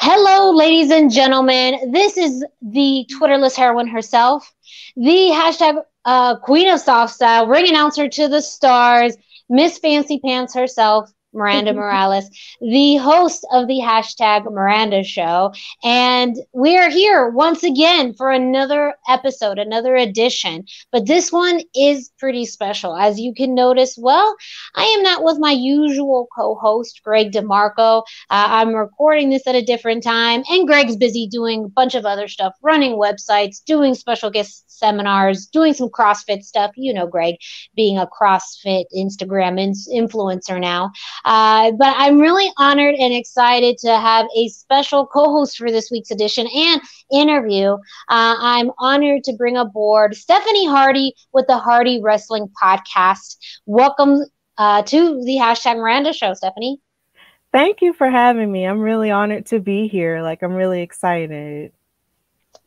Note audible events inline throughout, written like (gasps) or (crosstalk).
Hello, ladies and gentlemen. This is the Twitterless heroine herself, the hashtag uh, Queen of Soft Style, ring announcer to the stars, Miss Fancy Pants herself, Miranda (laughs) Morales, the host of the hashtag Miranda Show. And we are here once again for another episode, another edition. But this one is pretty special. As you can notice, well, I am not with my usual co host, Greg DeMarco. Uh, I'm recording this at a different time, and Greg's busy doing a bunch of other stuff, running websites, doing special guest seminars, doing some CrossFit stuff. You know, Greg being a CrossFit Instagram influencer now. Uh, but I'm really honored and excited to have a special co host for this week's edition and interview. Uh, I'm honored to bring aboard Stephanie Hardy with the Hardy Wrestling Podcast. Welcome uh, to the hashtag Miranda Show, Stephanie. Thank you for having me. I'm really honored to be here. Like, I'm really excited.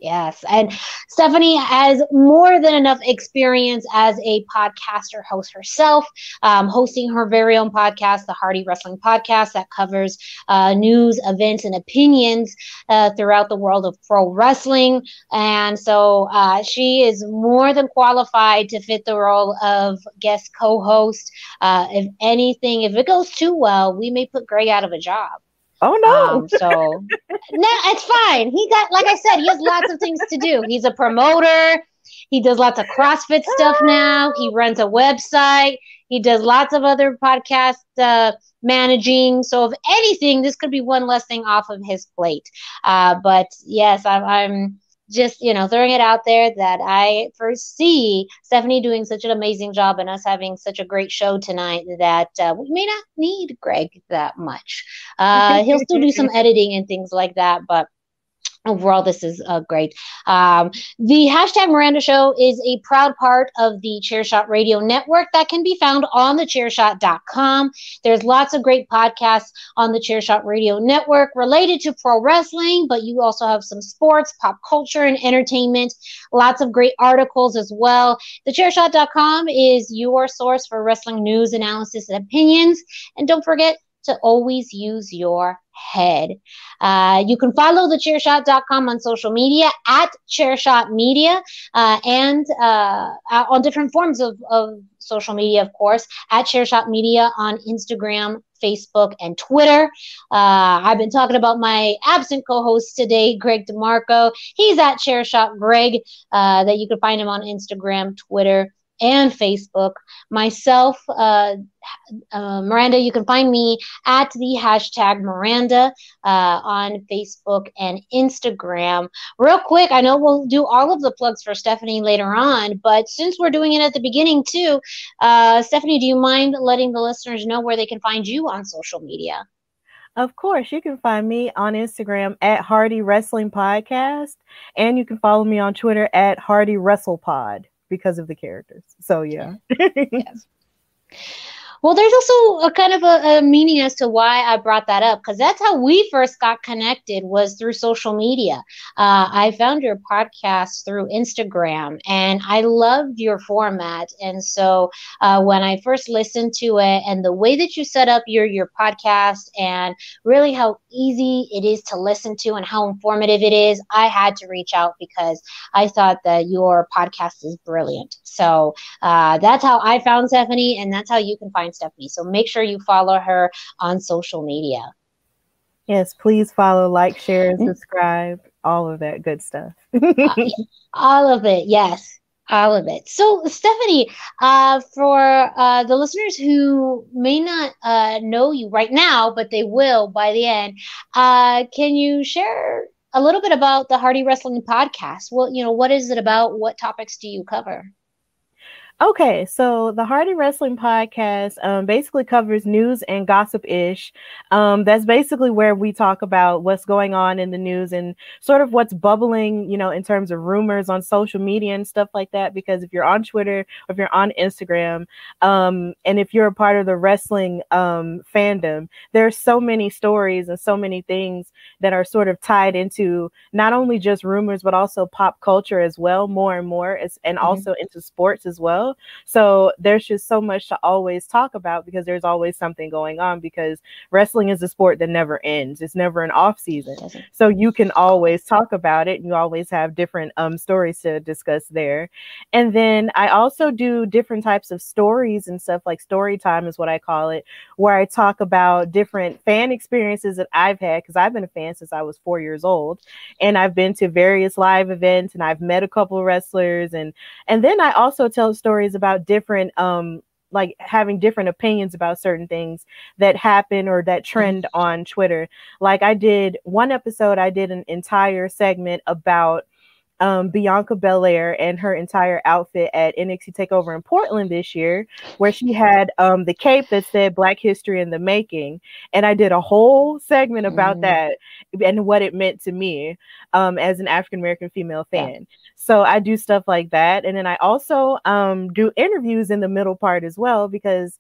Yes. And Stephanie has more than enough experience as a podcaster host herself, um, hosting her very own podcast, the Hardy Wrestling Podcast, that covers uh, news, events, and opinions uh, throughout the world of pro wrestling. And so uh, she is more than qualified to fit the role of guest co host. Uh, if anything, if it goes too well, we may put Greg out of a job. Oh no! Um, so no, it's fine. He got, like I said, he has lots of things to do. He's a promoter. He does lots of CrossFit stuff now. He runs a website. He does lots of other podcast uh, managing. So, if anything, this could be one less thing off of his plate. Uh, but yes, I'm, I'm just you know throwing it out there that I foresee Stephanie doing such an amazing job and us having such a great show tonight that uh, we may not need Greg that much. Uh, he'll still do some editing and things like that, but overall this is uh, great. Um, the hashtag miranda show is a proud part of the chairshot radio network that can be found on the chairshot.com there's lots of great podcasts on the chairshot radio network related to pro wrestling but you also have some sports pop culture and entertainment. Lots of great articles as well. The chairshot.com is your source for wrestling news analysis and opinions. And don't forget to always use your head. Uh, you can follow the chairshot.com on social media at chairshot media uh, and uh, on different forms of, of social media, of course, at chairshot media on Instagram, Facebook, and Twitter. Uh, I've been talking about my absent co host today, Greg DeMarco. He's at chairshot Greg, uh, that you can find him on Instagram, Twitter, and Facebook. Myself, uh, uh, Miranda, you can find me at the hashtag Miranda uh, on Facebook and Instagram. Real quick, I know we'll do all of the plugs for Stephanie later on, but since we're doing it at the beginning too, uh, Stephanie, do you mind letting the listeners know where they can find you on social media? Of course, you can find me on Instagram at Hardy Wrestling Podcast, and you can follow me on Twitter at Hardy Wrestle Pod because of the characters. So yeah. yes. (laughs) Well, there's also a kind of a, a meaning as to why I brought that up because that's how we first got connected was through social media. Uh, I found your podcast through Instagram and I loved your format. And so uh, when I first listened to it and the way that you set up your your podcast and really how easy it is to listen to and how informative it is, I had to reach out because I thought that your podcast is brilliant. So uh, that's how I found Stephanie, and that's how you can find Stephanie. So make sure you follow her on social media. Yes, please follow, like, share, mm-hmm. subscribe, all of that good stuff. (laughs) uh, all of it, yes all of it. So, Stephanie, uh, for uh, the listeners who may not uh, know you right now, but they will by the end, uh, can you share a little bit about the Hardy Wrestling Podcast? Well, you know, what is it about? What topics do you cover? Okay, so the Hardy Wrestling Podcast um, basically covers news and gossip ish. Um, that's basically where we talk about what's going on in the news and sort of what's bubbling, you know, in terms of rumors on social media and stuff like that. Because if you're on Twitter or if you're on Instagram, um, and if you're a part of the wrestling um, fandom, there's so many stories and so many things that are sort of tied into not only just rumors but also pop culture as well, more and more, as, and mm-hmm. also into sports as well. So there's just so much to always talk about because there's always something going on because wrestling is a sport that never ends. It's never an off season. So you can always talk about it and you always have different um stories to discuss there. And then I also do different types of stories and stuff like story time is what I call it, where I talk about different fan experiences that I've had because I've been a fan since I was four years old. And I've been to various live events and I've met a couple wrestlers and and then I also tell stories stories about different um like having different opinions about certain things that happen or that mm-hmm. trend on Twitter. Like I did one episode, I did an entire segment about um, Bianca Belair and her entire outfit at NXT Takeover in Portland this year, where she had um, the cape that said Black History in the Making, and I did a whole segment about mm. that and what it meant to me um, as an African American female fan. Yeah. So I do stuff like that, and then I also um, do interviews in the middle part as well because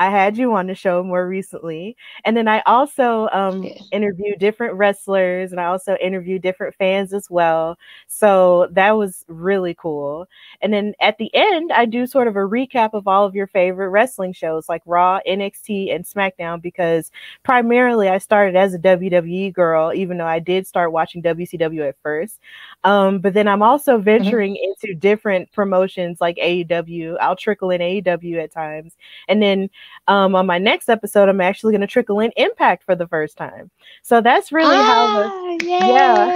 I had you on the show more recently. And then I also um, interview different wrestlers and I also interview different fans as well. So that was really cool. And then at the end, I do sort of a recap of all of your favorite wrestling shows like Raw, NXT, and SmackDown because primarily I started as a WWE girl, even though I did start watching WCW at first. Um, but then I'm also mm-hmm. venturing mm-hmm. into different promotions like AEW. I'll trickle in AEW at times. And then um, on my next episode, I'm actually going to trickle in Impact for the first time. So that's really ah, how the yeah.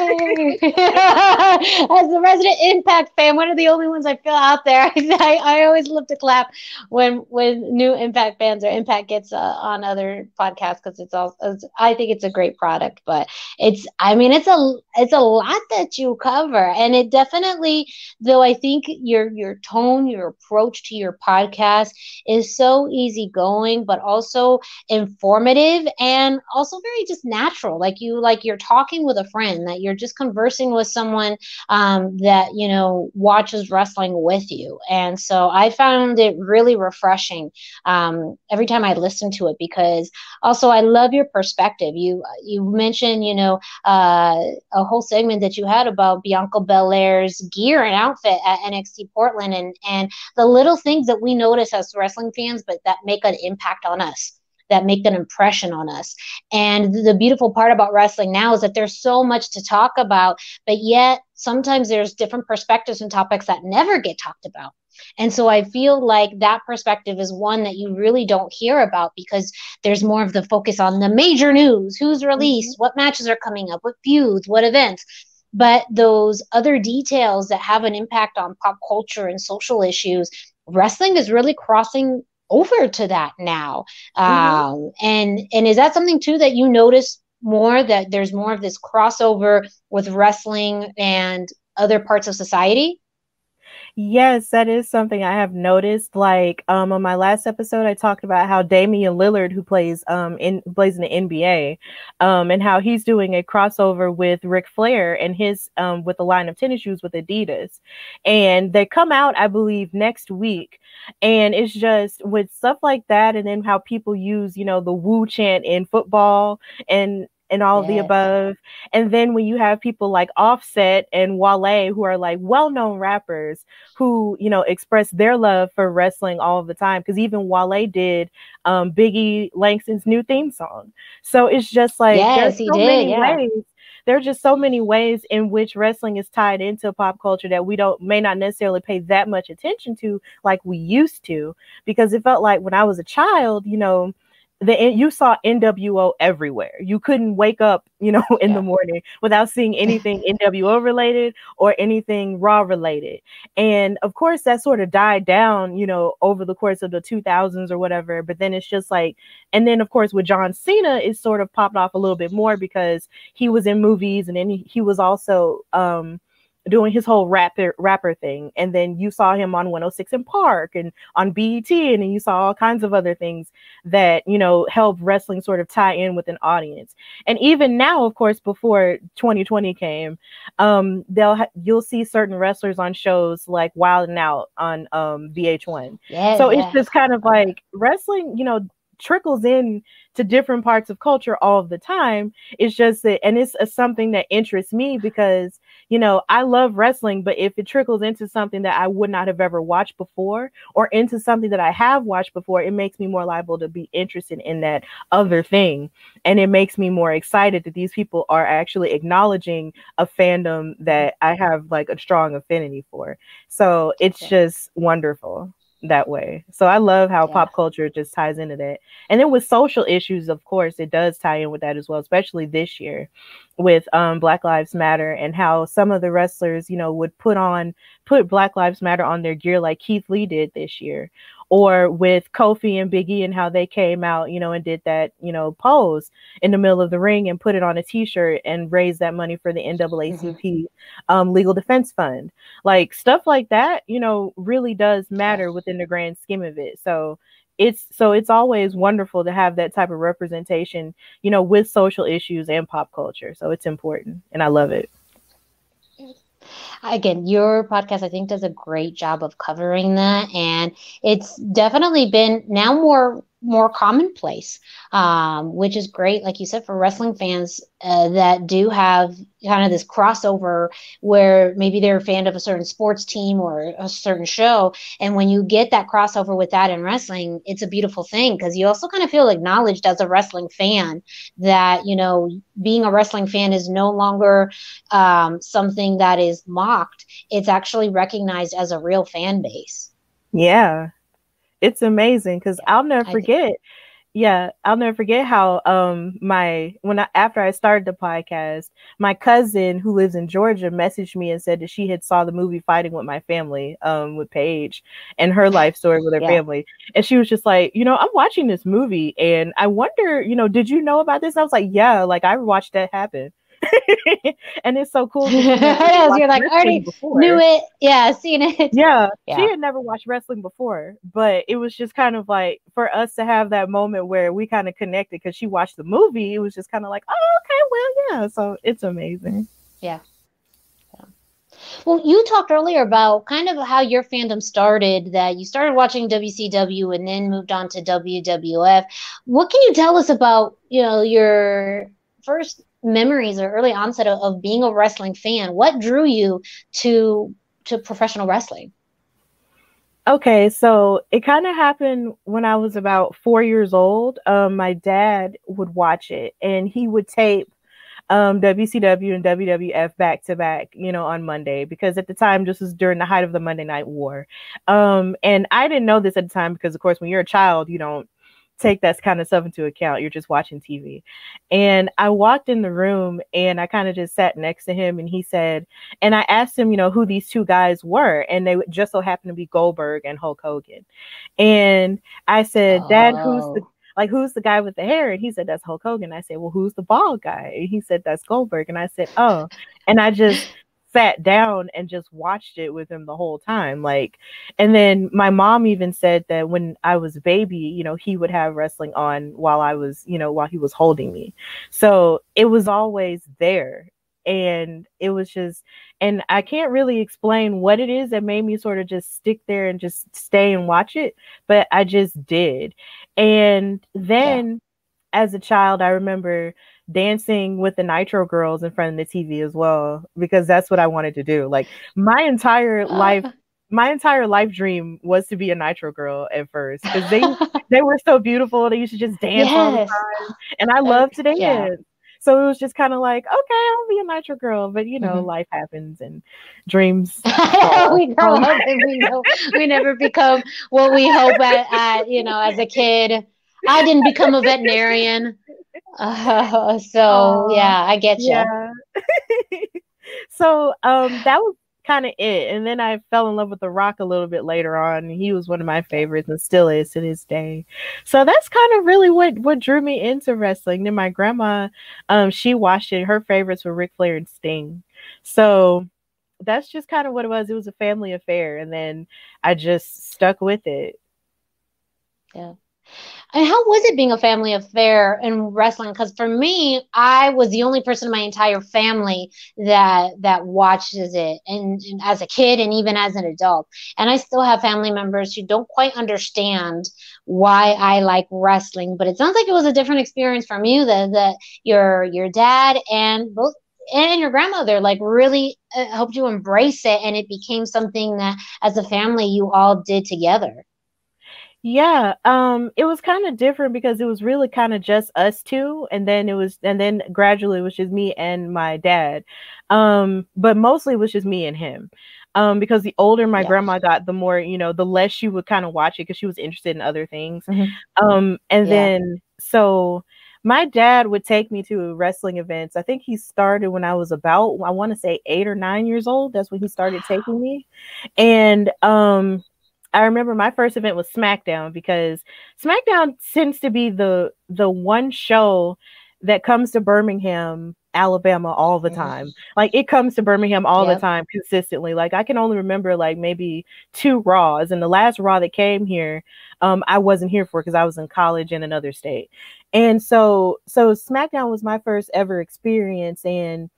(laughs) As a resident Impact fan, one of the only ones I feel out there. (laughs) I, I always love to clap when when new Impact fans or Impact gets uh, on other podcasts because it's all. It's, I think it's a great product, but it's. I mean, it's a it's a lot that you cover, and it definitely. Though I think your your tone, your approach to your podcast is so easy going, but also informative and also very just natural. Like you like you're talking with a friend, that you're just conversing with someone um, that you know watches wrestling with you. And so I found it really refreshing um, every time I listen to it because also I love your perspective. You you mentioned you know uh, a whole segment that you had about Bianca Belair's gear and outfit at NXT Portland and and the little things that we notice as wrestling fans, but that make an impact on us that make an impression on us. And the beautiful part about wrestling now is that there's so much to talk about, but yet sometimes there's different perspectives and topics that never get talked about. And so I feel like that perspective is one that you really don't hear about because there's more of the focus on the major news who's released, mm-hmm. what matches are coming up, what feuds, what events. But those other details that have an impact on pop culture and social issues wrestling is really crossing over to that now. Mm-hmm. Um, and and is that something too that you notice more that there's more of this crossover with wrestling and other parts of society? Yes, that is something I have noticed. Like um, on my last episode, I talked about how Damian Lillard, who plays um in plays in the NBA, um, and how he's doing a crossover with Ric Flair and his um with a line of tennis shoes with Adidas, and they come out, I believe, next week. And it's just with stuff like that, and then how people use, you know, the woo chant in football and and all yes. the above. And then when you have people like Offset and Wale, who are like well known rappers who, you know, express their love for wrestling all the time. Because even Wale did um, Biggie Langston's new theme song. So it's just like, yes, he so did. Yeah. Ways, there are just so many ways in which wrestling is tied into pop culture that we don't may not necessarily pay that much attention to like we used to because it felt like when I was a child, you know, the you saw NWO everywhere. You couldn't wake up, you know, (laughs) in yeah. the morning without seeing anything (laughs) NWO related or anything Raw related. And of course, that sort of died down, you know, over the course of the 2000s or whatever. But then it's just like, and then of course with John Cena, it sort of popped off a little bit more because he was in movies and then he, he was also um doing his whole rapper rapper thing and then you saw him on 106 & Park and on BET and then you saw all kinds of other things that you know help wrestling sort of tie in with an audience and even now of course before 2020 came um they'll ha- you'll see certain wrestlers on shows like Wild 'N Out on um VH1 yeah, so yeah. it's just kind of like wrestling you know trickles in to different parts of culture all of the time. It's just that, and it's a, something that interests me because, you know, I love wrestling, but if it trickles into something that I would not have ever watched before or into something that I have watched before, it makes me more liable to be interested in that other thing. And it makes me more excited that these people are actually acknowledging a fandom that I have like a strong affinity for. So it's just wonderful that way. So I love how yeah. pop culture just ties into that. And then with social issues, of course, it does tie in with that as well, especially this year with um, Black Lives Matter and how some of the wrestlers, you know, would put on put Black Lives Matter on their gear like Keith Lee did this year, or with Kofi and Biggie and how they came out, you know, and did that, you know, pose in the middle of the ring and put it on a T-shirt and raise that money for the NAACP mm-hmm. um, Legal Defense Fund, like stuff like that, you know, really does matter within the grand scheme of it. So it's so it's always wonderful to have that type of representation, you know, with social issues and pop culture. So it's important and I love it. Again, your podcast I think does a great job of covering that and it's definitely been now more more commonplace, um, which is great, like you said, for wrestling fans uh, that do have kind of this crossover where maybe they're a fan of a certain sports team or a certain show. And when you get that crossover with that in wrestling, it's a beautiful thing because you also kind of feel acknowledged as a wrestling fan that, you know, being a wrestling fan is no longer um, something that is mocked, it's actually recognized as a real fan base. Yeah, it's amazing because I'll never forget. Yeah, I'll never forget how um my when I after I started the podcast, my cousin who lives in Georgia messaged me and said that she had saw the movie Fighting with My Family um with Paige and her life story with her yeah. family. And she was just like, you know, I'm watching this movie and I wonder, you know, did you know about this? And I was like, yeah, like I watched that happen. (laughs) and it's so cool. (laughs) (laughs) yes, you're like already before. knew it. Yeah, seen it. Yeah, yeah, she had never watched wrestling before, but it was just kind of like for us to have that moment where we kind of connected because she watched the movie. It was just kind of like, oh, okay, well, yeah. So it's amazing. Yeah. Well, you talked earlier about kind of how your fandom started, that you started watching WCW and then moved on to WWF. What can you tell us about, you know, your first memories or early onset of, of being a wrestling fan? What drew you to to professional wrestling? Okay, so it kind of happened when I was about four years old. Um, my dad would watch it, and he would tape um, WCW and WWF back to back, you know, on Monday because at the time this was during the height of the Monday Night War, um, and I didn't know this at the time because, of course, when you're a child, you don't take that kind of stuff into account. You're just watching TV. And I walked in the room and I kind of just sat next to him and he said, and I asked him, you know, who these two guys were. And they just so happened to be Goldberg and Hulk Hogan. And I said, Dad, who's the oh. like who's the guy with the hair? And he said, That's Hulk Hogan. I said, Well, who's the bald guy? And he said, That's Goldberg. And I said, Oh. And I just sat down and just watched it with him the whole time. Like, and then my mom even said that when I was a baby, you know, he would have wrestling on while I was, you know, while he was holding me. So it was always there. And it was just, and I can't really explain what it is that made me sort of just stick there and just stay and watch it, but I just did. And then yeah. as a child, I remember dancing with the Nitro girls in front of the TV as well because that's what I wanted to do. Like my entire (laughs) life my entire life dream was to be a Nitro girl at first because they (laughs) they were so beautiful. They used to just dance yes. all the time, and I love to dance. Yeah. So it was just kind of like, okay, I'll be a Nitro girl, but you know, mm-hmm. life happens and dreams. (laughs) we grow up and we know we never become what we hope at, at, you know, as a kid. I didn't become a veterinarian. Uh, (laughs) so yeah, I get you. Yeah. (laughs) so um, that was kind of it. And then I fell in love with The Rock a little bit later on. He was one of my favorites and still is to this day. So that's kind of really what what drew me into wrestling. Then my grandma, um, she watched it. Her favorites were Ric Flair and Sting. So that's just kind of what it was. It was a family affair, and then I just stuck with it. Yeah. And how was it being a family affair in wrestling? Because for me, I was the only person in my entire family that that watches it, and, and, as a kid, and even as an adult. And I still have family members who don't quite understand why I like wrestling. But it sounds like it was a different experience from you. That that your your dad and both and your grandmother like really uh, helped you embrace it, and it became something that, as a family, you all did together. Yeah, um, it was kind of different because it was really kind of just us two, and then it was, and then gradually it was just me and my dad. Um, but mostly it was just me and him. Um, because the older my yeah. grandma got, the more you know, the less she would kind of watch it because she was interested in other things. Mm-hmm. Um, and yeah. then so my dad would take me to wrestling events. I think he started when I was about, I want to say eight or nine years old. That's when he started taking (gasps) me. And um, I remember my first event was SmackDown because SmackDown tends to be the the one show that comes to Birmingham, Alabama all the time. Like it comes to Birmingham all yep. the time consistently. Like I can only remember like maybe two Raws, and the last Raw that came here, um, I wasn't here for because I was in college in another state. And so so SmackDown was my first ever experience, and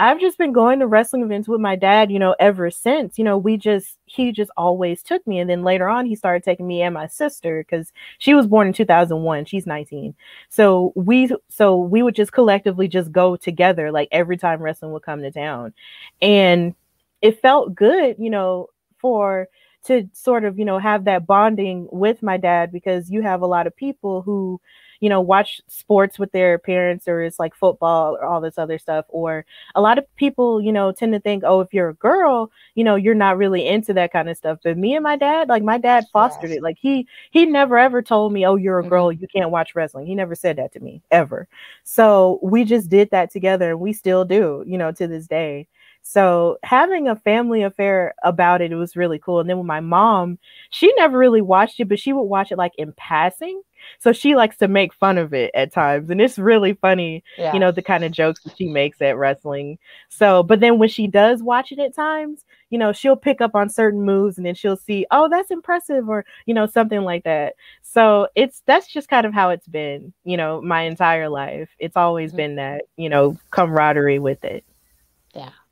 I've just been going to wrestling events with my dad, you know, ever since. You know, we just he just always took me, and then later on, he started taking me and my sister because she was born in 2001. She's 19, so we so we would just collectively just go together like every time wrestling would come to town, and it felt good, you know, for to sort of you know have that bonding with my dad because you have a lot of people who you know, watch sports with their parents or it's like football or all this other stuff. Or a lot of people, you know, tend to think, oh, if you're a girl, you know, you're not really into that kind of stuff. But me and my dad, like my dad fostered yes. it. Like he he never ever told me, oh, you're a girl, mm-hmm. you can't watch wrestling. He never said that to me ever. So we just did that together and we still do, you know, to this day. So having a family affair about it, it was really cool. And then with my mom, she never really watched it, but she would watch it like in passing. So she likes to make fun of it at times. And it's really funny, yeah. you know, the kind of jokes that she makes at wrestling. So, but then when she does watch it at times, you know, she'll pick up on certain moves and then she'll see, oh, that's impressive, or, you know, something like that. So it's that's just kind of how it's been, you know, my entire life. It's always mm-hmm. been that, you know, camaraderie with it.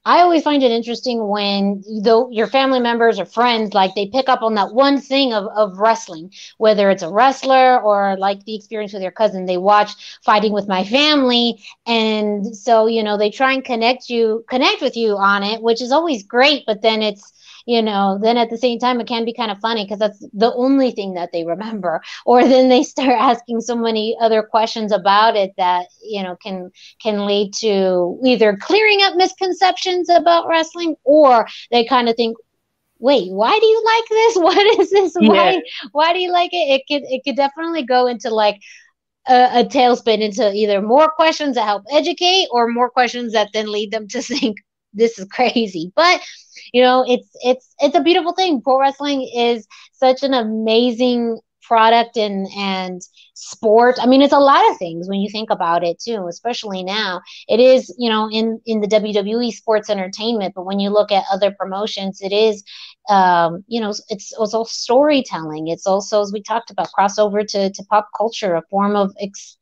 I always find it interesting when though your family members or friends like they pick up on that one thing of, of wrestling, whether it's a wrestler or like the experience with your cousin. They watch fighting with my family, and so you know they try and connect you, connect with you on it, which is always great. But then it's you know, then at the same time, it can be kind of funny because that's the only thing that they remember. (laughs) Or then they start (laughs) asking so many other questions about it that, you know, can can lead to either clearing up misconceptions about wrestling or they kind of think, wait, why do you like this? (laughs) What is this? Why yeah. why do you like it? It could it could definitely go into like a, a tailspin into either more questions that help educate or more questions that then lead them to think this is (laughs) crazy. But you know, it's it's it's a beautiful thing. Pro wrestling is such an amazing product and and sport i mean it's a lot of things when you think about it too especially now it is you know in in the wwe sports entertainment but when you look at other promotions it is um you know it's also storytelling it's also as we talked about crossover to to pop culture a form of ex-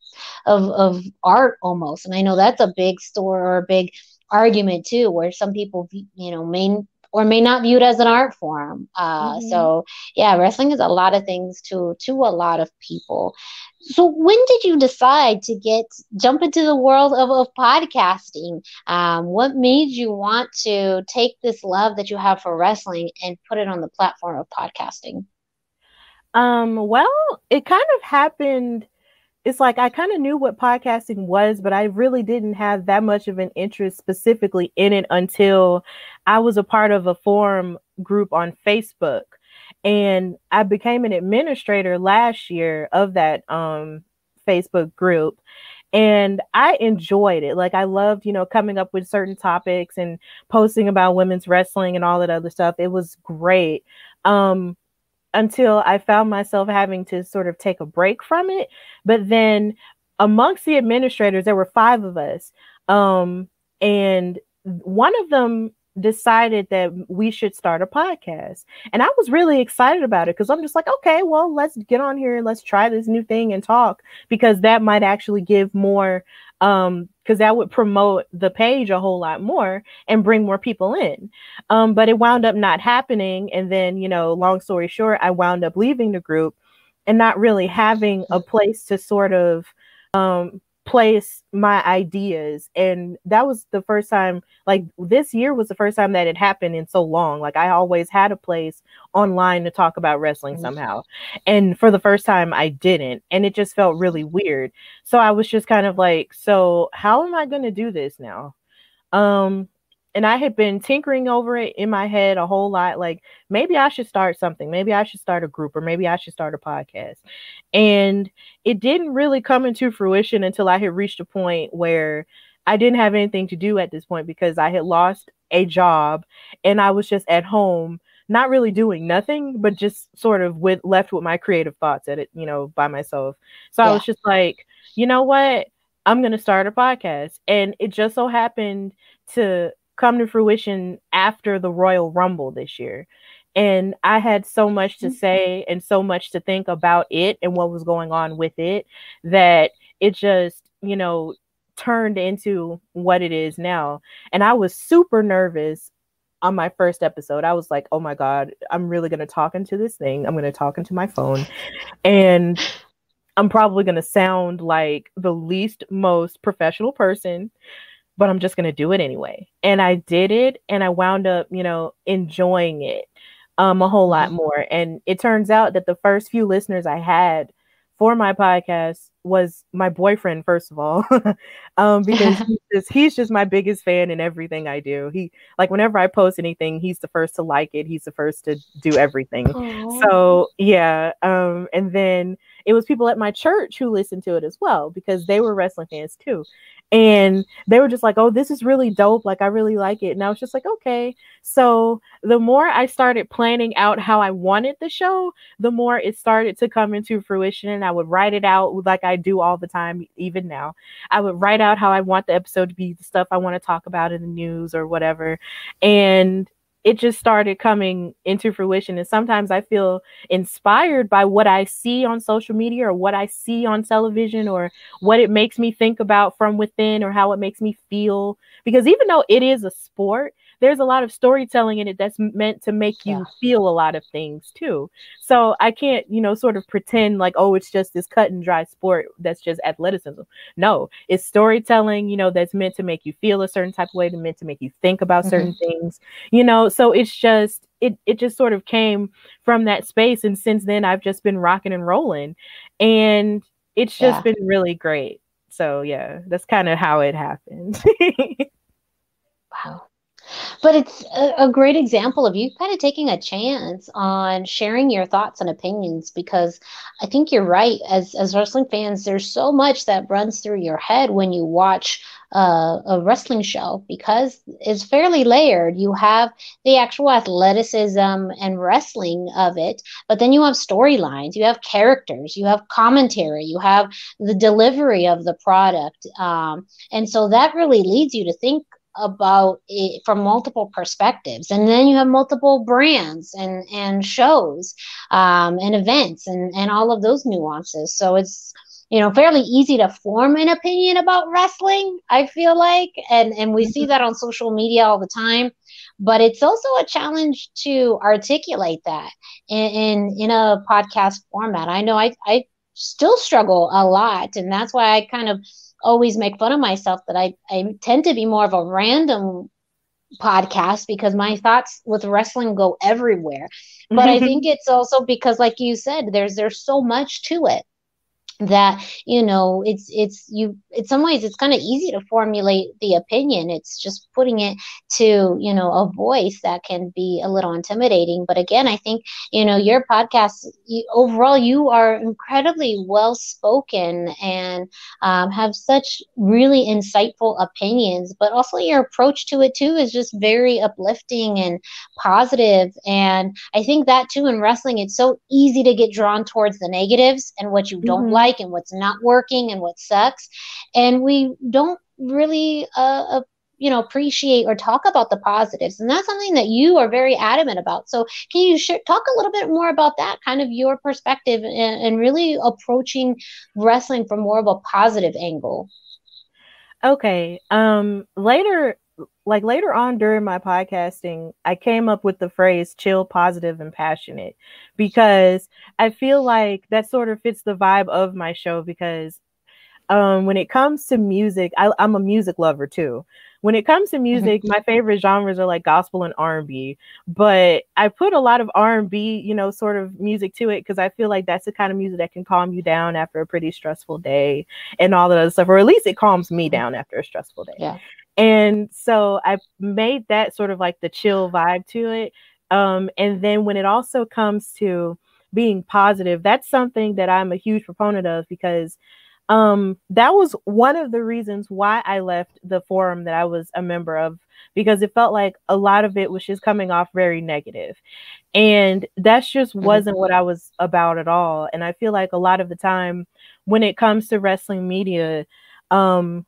of of art almost and i know that's a big store or a big argument too where some people you know may or may not view it as an art form. Uh, mm-hmm. So yeah, wrestling is a lot of things to to a lot of people. So when did you decide to get jump into the world of, of podcasting? Um, what made you want to take this love that you have for wrestling and put it on the platform of podcasting? Um, well, it kind of happened it's like I kind of knew what podcasting was, but I really didn't have that much of an interest specifically in it until I was a part of a forum group on Facebook. And I became an administrator last year of that um, Facebook group. And I enjoyed it. Like I loved, you know, coming up with certain topics and posting about women's wrestling and all that other stuff. It was great. Um, until I found myself having to sort of take a break from it. But then amongst the administrators, there were five of us. Um, and one of them decided that we should start a podcast. And I was really excited about it because I'm just like, okay, well, let's get on here. And let's try this new thing and talk because that might actually give more um because that would promote the page a whole lot more and bring more people in. Um but it wound up not happening. And then you know long story short i wound up leaving the group and not really having a place to sort of um place my ideas and that was the first time like this year was the first time that it happened in so long. Like i always had a place online to talk about wrestling mm-hmm. somehow and for the first time i didn't and it just felt really weird. So i was just kind of like so how am i going to do this now? Um and I had been tinkering over it in my head a whole lot. Like maybe I should start something. Maybe I should start a group, or maybe I should start a podcast. And it didn't really come into fruition until I had reached a point where I didn't have anything to do at this point because I had lost a job and I was just at home not really doing nothing but just sort of with left with my creative thoughts at it you know by myself so yeah. i was just like you know what i'm going to start a podcast and it just so happened to come to fruition after the Royal Rumble this year. And I had so much to mm-hmm. say and so much to think about it and what was going on with it that it just, you know, turned into what it is now. And I was super nervous on my first episode. I was like, oh my God, I'm really going to talk into this thing. I'm going to talk into my phone. And I'm probably going to sound like the least most professional person but I'm just going to do it anyway. And I did it and I wound up, you know, enjoying it um a whole lot mm-hmm. more. And it turns out that the first few listeners I had for my podcast was my boyfriend first of all (laughs) um because (laughs) he's just, he's just my biggest fan in everything I do. He like whenever I post anything, he's the first to like it, he's the first to do everything. Aww. So, yeah, um and then it was people at my church who listened to it as well because they were wrestling fans too. And they were just like oh this is really dope. Like i really like it. And i was just like okay. So the more i started planning out how i wanted the show the more it started to come into fruition and i would write it out like i do all the time even now. I would write out how i want the episode to be the stuff i want to talk about in the news or whatever. And it just started coming into fruition. And sometimes I feel inspired by what I see on social media or what I see on television or what it makes me think about from within or how it makes me feel. Because even though it is a sport, there's a lot of storytelling in it that's meant to make you yeah. feel a lot of things too. So I can't, you know, sort of pretend like, oh, it's just this cut and dry sport that's just athleticism. No, it's storytelling, you know, that's meant to make you feel a certain type of way, to meant to make you think about mm-hmm. certain things, you know. So it's just it it just sort of came from that space. And since then I've just been rocking and rolling. And it's just yeah. been really great. So yeah, that's kind of how it happened. (laughs) wow. But it's a, a, great example of you kind of taking a chance on sharing your thoughts and opinions because I think you're right. As as wrestling fans, there's so much that runs through your head when you watch uh, a wrestling show because it's fairly layered. You have the actual athleticism and wrestling of it, but then you have storylines, you have characters, you have commentary, you have the delivery of the product, um, and so that really leads you to think about it from multiple perspectives. And then you have multiple brands and and shows um, and events and and all of those nuances. So it's you know fairly easy to form an opinion about wrestling i feel like. And and we see mm-hmm. that on social media all the time. But it's also a challenge to articulate that in in, in a podcast format. I know i i still struggle a lot and that's why i kind of always make fun of myself that I, I tend to be more of a random podcast because my thoughts with wrestling go everywhere. But I (laughs) think it's also because like you said, there's there's so much to it that you know it's it's you in some ways it's kind of easy to formulate the opinion. It's just putting it to you know a voice that can be a little intimidating. But again i think you know your podcast you, overall you are incredibly well spoken and um, have such really insightful opinions. But also your approach to it too is just very uplifting and positive. And i think that too in wrestling it's so easy to get drawn towards the negatives and what you don't mm-hmm. like like and what's not working and what sucks. And we don't really uh, uh, you know appreciate or talk about the positives. And that's something that you are very adamant about. So can you talk a little bit more about that kind of your perspective and, and really approaching wrestling from more of a positive angle? Okay um later like later on during my podcasting, I came up with the phrase chill, positive, and passionate because I feel like that sort of fits the vibe of my show because um, when it comes to music, I, am a music lover too. When it comes to music, my favorite genres are like gospel and R&B, but I put a lot of R&B, you know, sort of music to it because I feel like that's the kind of music that can calm you down after a pretty stressful day and all that other stuff, or at least it calms me mm-hmm. down after a stressful day. Yeah. And so I made that sort of like the chill vibe to it. Um, and then when it also comes to being positive, that's something that I'm a huge proponent of because um, that was one of the reasons why I left the forum that I was a member of because it felt like a lot of it was just coming off very negative. And that's just mm-hmm. wasn't what I was about at all. And I feel like a lot of the time when it comes to wrestling media, um,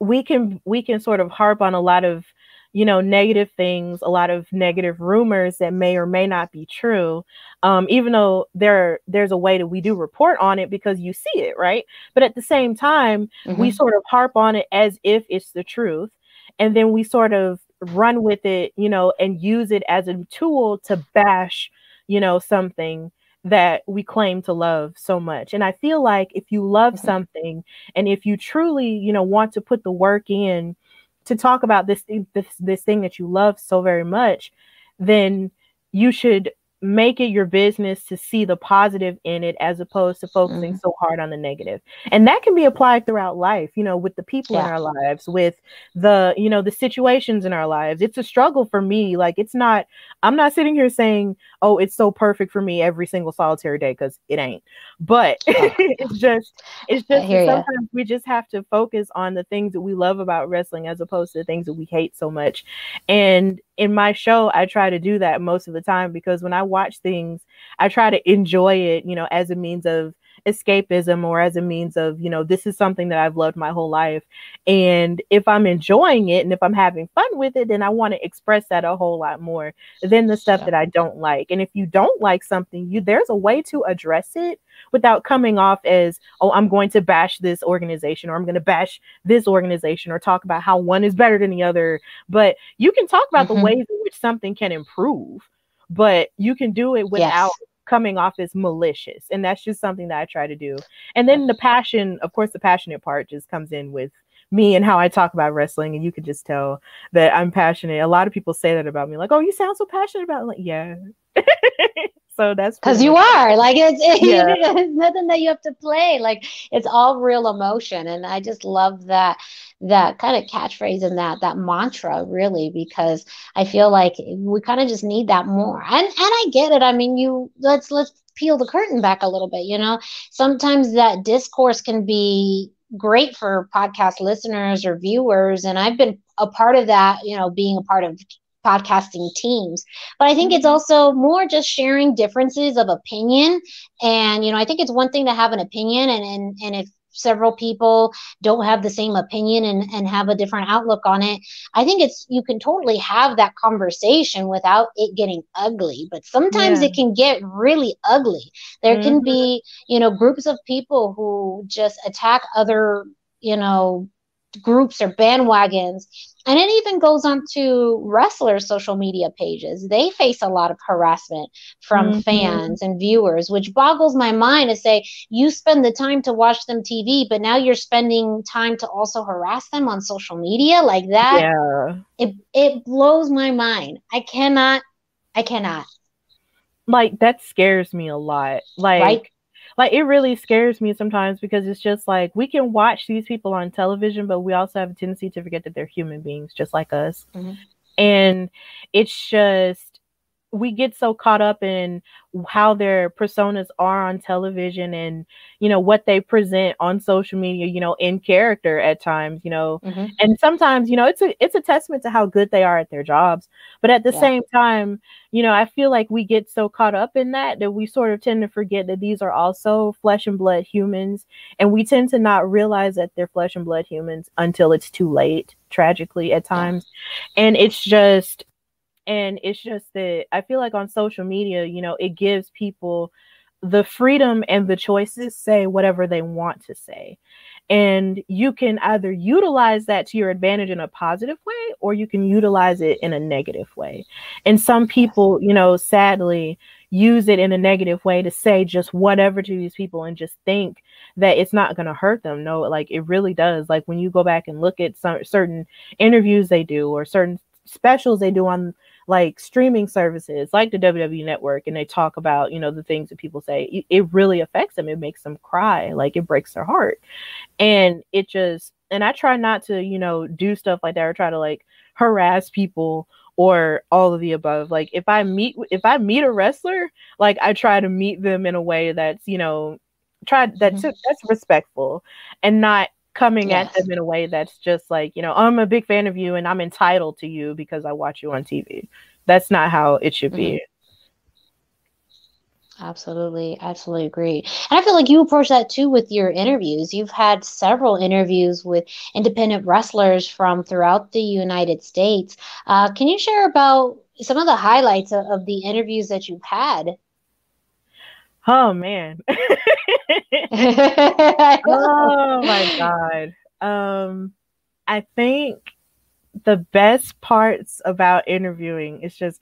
we can we can sort of harp on a lot of you know negative things a lot of negative rumors that may or may not be true um, even though there there's a way that we do report on it because you see it right but at the same time mm-hmm. we sort of harp on it as if it's the truth and then we sort of run with it you know and use it as a tool to bash you know something that we claim to love so much. And I feel like if you love mm-hmm. something and if you truly, you know, want to put the work in to talk about this this this thing that you love so very much, then you should make it your business to see the positive in it as opposed to focusing mm-hmm. so hard on the negative. and that can be applied throughout life you know with the people yeah. in our lives with the you know the situations in our lives it's a struggle for me like it's not i'm not sitting here saying oh it's so perfect for me every single solitary day because it ain't but (laughs) it's just it's just sometimes you. we just have to focus on the things that we love about wrestling as opposed to the things that we hate so much and in my show, I try to do that most of the time because when I watch things, I try to enjoy it, you know, as a means of escapism or as a means of, you know, this is something that I've loved my whole life. And if I'm enjoying it and if I'm having fun with it, then I want to express that a whole lot more than the stuff yeah. that I don't like. And if you don't like something, you there's a way to address it without coming off as, oh, I'm going to bash this organization or I'm going to bash this organization or talk about how one is better than the other. But you can talk about mm-hmm. the ways in which something can improve, but you can do it without. Yes. Coming off as malicious and that's just something that i try to do and then the passion of course the passionate part just comes in with me and how I talk about wrestling, and you could just tell that I'm passionate. A lot of people say that about me, like, "Oh, you sound so passionate about." It. Like, yeah, (laughs) So that's because you are like it's, (laughs) yeah. it's (laughs) nothing that you have to play. Like it's all real emotion, and I just love that that kind of catchphrase and that that mantra really because I feel like we kind of just need that more. And and I get it. I mean, you let's let's peel the curtain back a little bit. You know, sometimes that discourse can be great for podcast listeners or viewers and i've been a part of that you know being a part of podcasting teams. But I think it's mm-hmm. also more just sharing differences of opinion. And, you know, I think it's one thing to have an opinion and and, and if several people don't have the same opinion and, and have a different outlook on it i think it's you can totally have that conversation without it getting ugly but sometimes yeah. it can get really ugly there mm-hmm. can be you know groups of people who just attack other you know groups or bandwagons and it even goes on to wrestlers' social media pages. They face a lot of harassment from mm-hmm. fans and viewers, which boggles my mind to say you spend the time to watch them TV, but now you're spending time to also harass them on social media like that. Yeah. It it blows my mind. I cannot I cannot. Like that scares me a lot. Like right? Like it really scares me sometimes because it's just like we can watch these people on television, but we also have a tendency to forget that they're human beings just like us. Mm-hmm. And it's just we get so caught up in how their personas are on television and you know what they present on social media you know in character at times you know mm-hmm. and sometimes you know it's a it's a testament to how good they are at their jobs but at the yeah. same time you know i feel like we get so caught up in that that we sort of tend to forget that these are also flesh and blood humans and we tend to not realize that they're flesh and blood humans until it's too late tragically at times yeah. and it's just and it's just that I feel like on social media, you know, it gives people the freedom and the choices say whatever they want to say. And you can either utilize that to your advantage in a positive way or you can utilize it in a negative way. And some people, you know, sadly use it in a negative way to say just whatever to these people and just think that it's not going to hurt them. No, like it really does. Like when you go back and look at some certain interviews they do or certain specials they do on like streaming services like the WWE network and they talk about, you know, the things that people say, it, really affects them. It makes them cry, like it breaks their heart. And it just and I try not to, you know, do stuff like that or try to like harass people or all of the above. Like if I meet if I meet a wrestler, like I try to meet them in a way that's, you know, try that's mm-hmm. that's respectful and not coming yes. at them in a way that's just like, you know, I'm a big fan of you and I'm entitled to you because I watch you on TV. That's not how it should be. Mm-hmm. Absolutely, absolutely agree. And I feel like you approach that too with your interviews. You've had several interviews with independent wrestlers from throughout the United States. Uh, can you share about some of the highlights of, of the interviews that you've had? Oh man. (laughs) oh my (laughs) god. Um I think the best parts about interviewing is just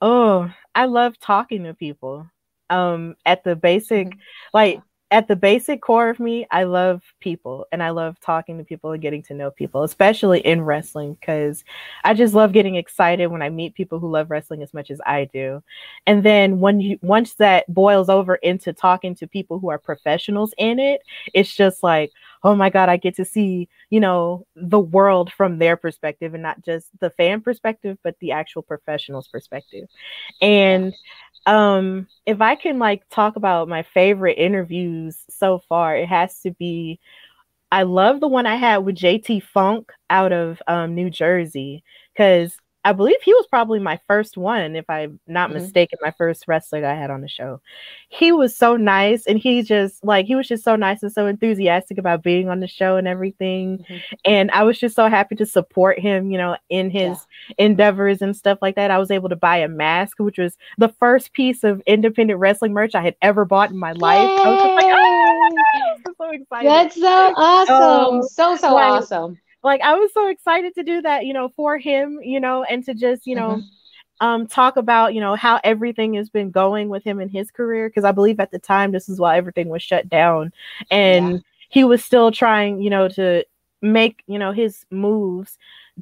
oh, I love talking to people. Um at the basic mm-hmm. like at the basic core of me, I love people and I love talking to people and getting to know people, especially in wrestling, because I just love getting excited when I meet people who love wrestling as much as I do. And then when you once that boils over into talking to people who are professionals in it, it's just like, oh my God, I get to see, you know, the world from their perspective and not just the fan perspective, but the actual professionals' perspective. And um if i can like talk about my favorite interviews so far it has to be i love the one i had with jt funk out of um, new jersey because I believe he was probably my first one, if I'm not mm-hmm. mistaken, my first wrestler that I had on the show. He was so nice and he just like he was just so nice and so enthusiastic about being on the show and everything. Mm-hmm. And I was just so happy to support him, you know, in his yeah. endeavors and stuff like that. I was able to buy a mask, which was the first piece of independent wrestling merch I had ever bought in my life. Yay! I was just like, oh, I'm so excited. That's so awesome. Um, so so like, awesome like I was so excited to do that, you know, for him, you know, and to just, you know, mm-hmm. um, talk about, you know, how everything has been going with him in his career. Cause I believe at the time this is why everything was shut down. And yeah. he was still trying, you know, to make you know his moves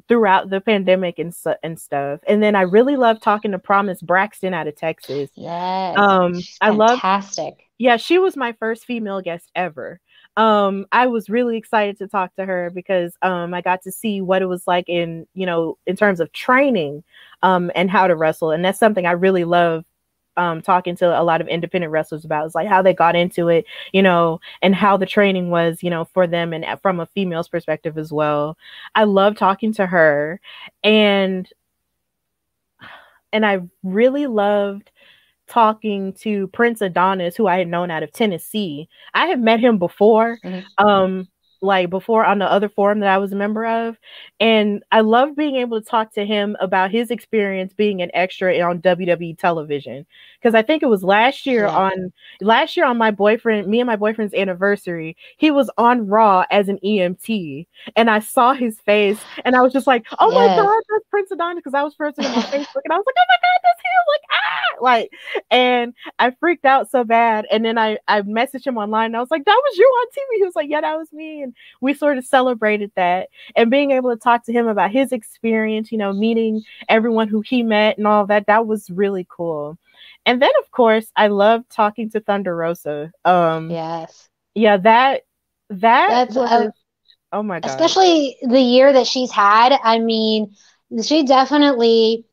throughout the pandemic and and stuff. And then I really love talking to Promise Braxton out of Texas. Yes, um, I love fantastic. Yeah, she was my first female guest ever. Um, I was really excited to talk to her because um, I got to see what it was like in you know in terms of training um, and how to wrestle, and that's something I really love um, talking to a lot of independent wrestlers about is like how they got into it, you know, and how the training was, you know, for them and from a female's perspective as well. I love talking to her and and I really loved talking to Prince Adonis, who I had known out of Tennessee. I had met him before. Mm-hmm. Um, like before on the other forum that I was a member of. And I love being able to talk to him about his experience being an extra on WWE television. Because I think it was last year yeah. on last year on my boyfriend, me and my boyfriend's anniversary, he was on Raw as an EMT. And I saw his face and I was just like, oh yes. my God, that's Prince Adonis. Because I was first on my Facebook and I was like, oh my God, that's him. Like, ah, like, and I freaked out so bad. And then I, I messaged him online and I was like, that was you on TV. He was like, yeah, that was me. And we sort of celebrated that and being able to talk to him about his experience, you know, meeting everyone who he met and all that, that was really cool. And then of course, I love talking to Thunder Rosa. Um Yes. Yeah, that that That's, was, oh my god. Especially the year that she's had. I mean, she definitely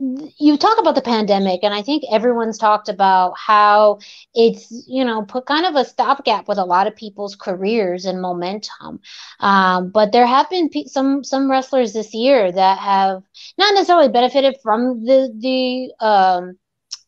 you talk about the pandemic and i think everyone's talked about how it's you know put kind of a stopgap with a lot of people's careers and momentum. Um, but there have been pe- some some wrestlers this year that have not necessarily benefited from the the um,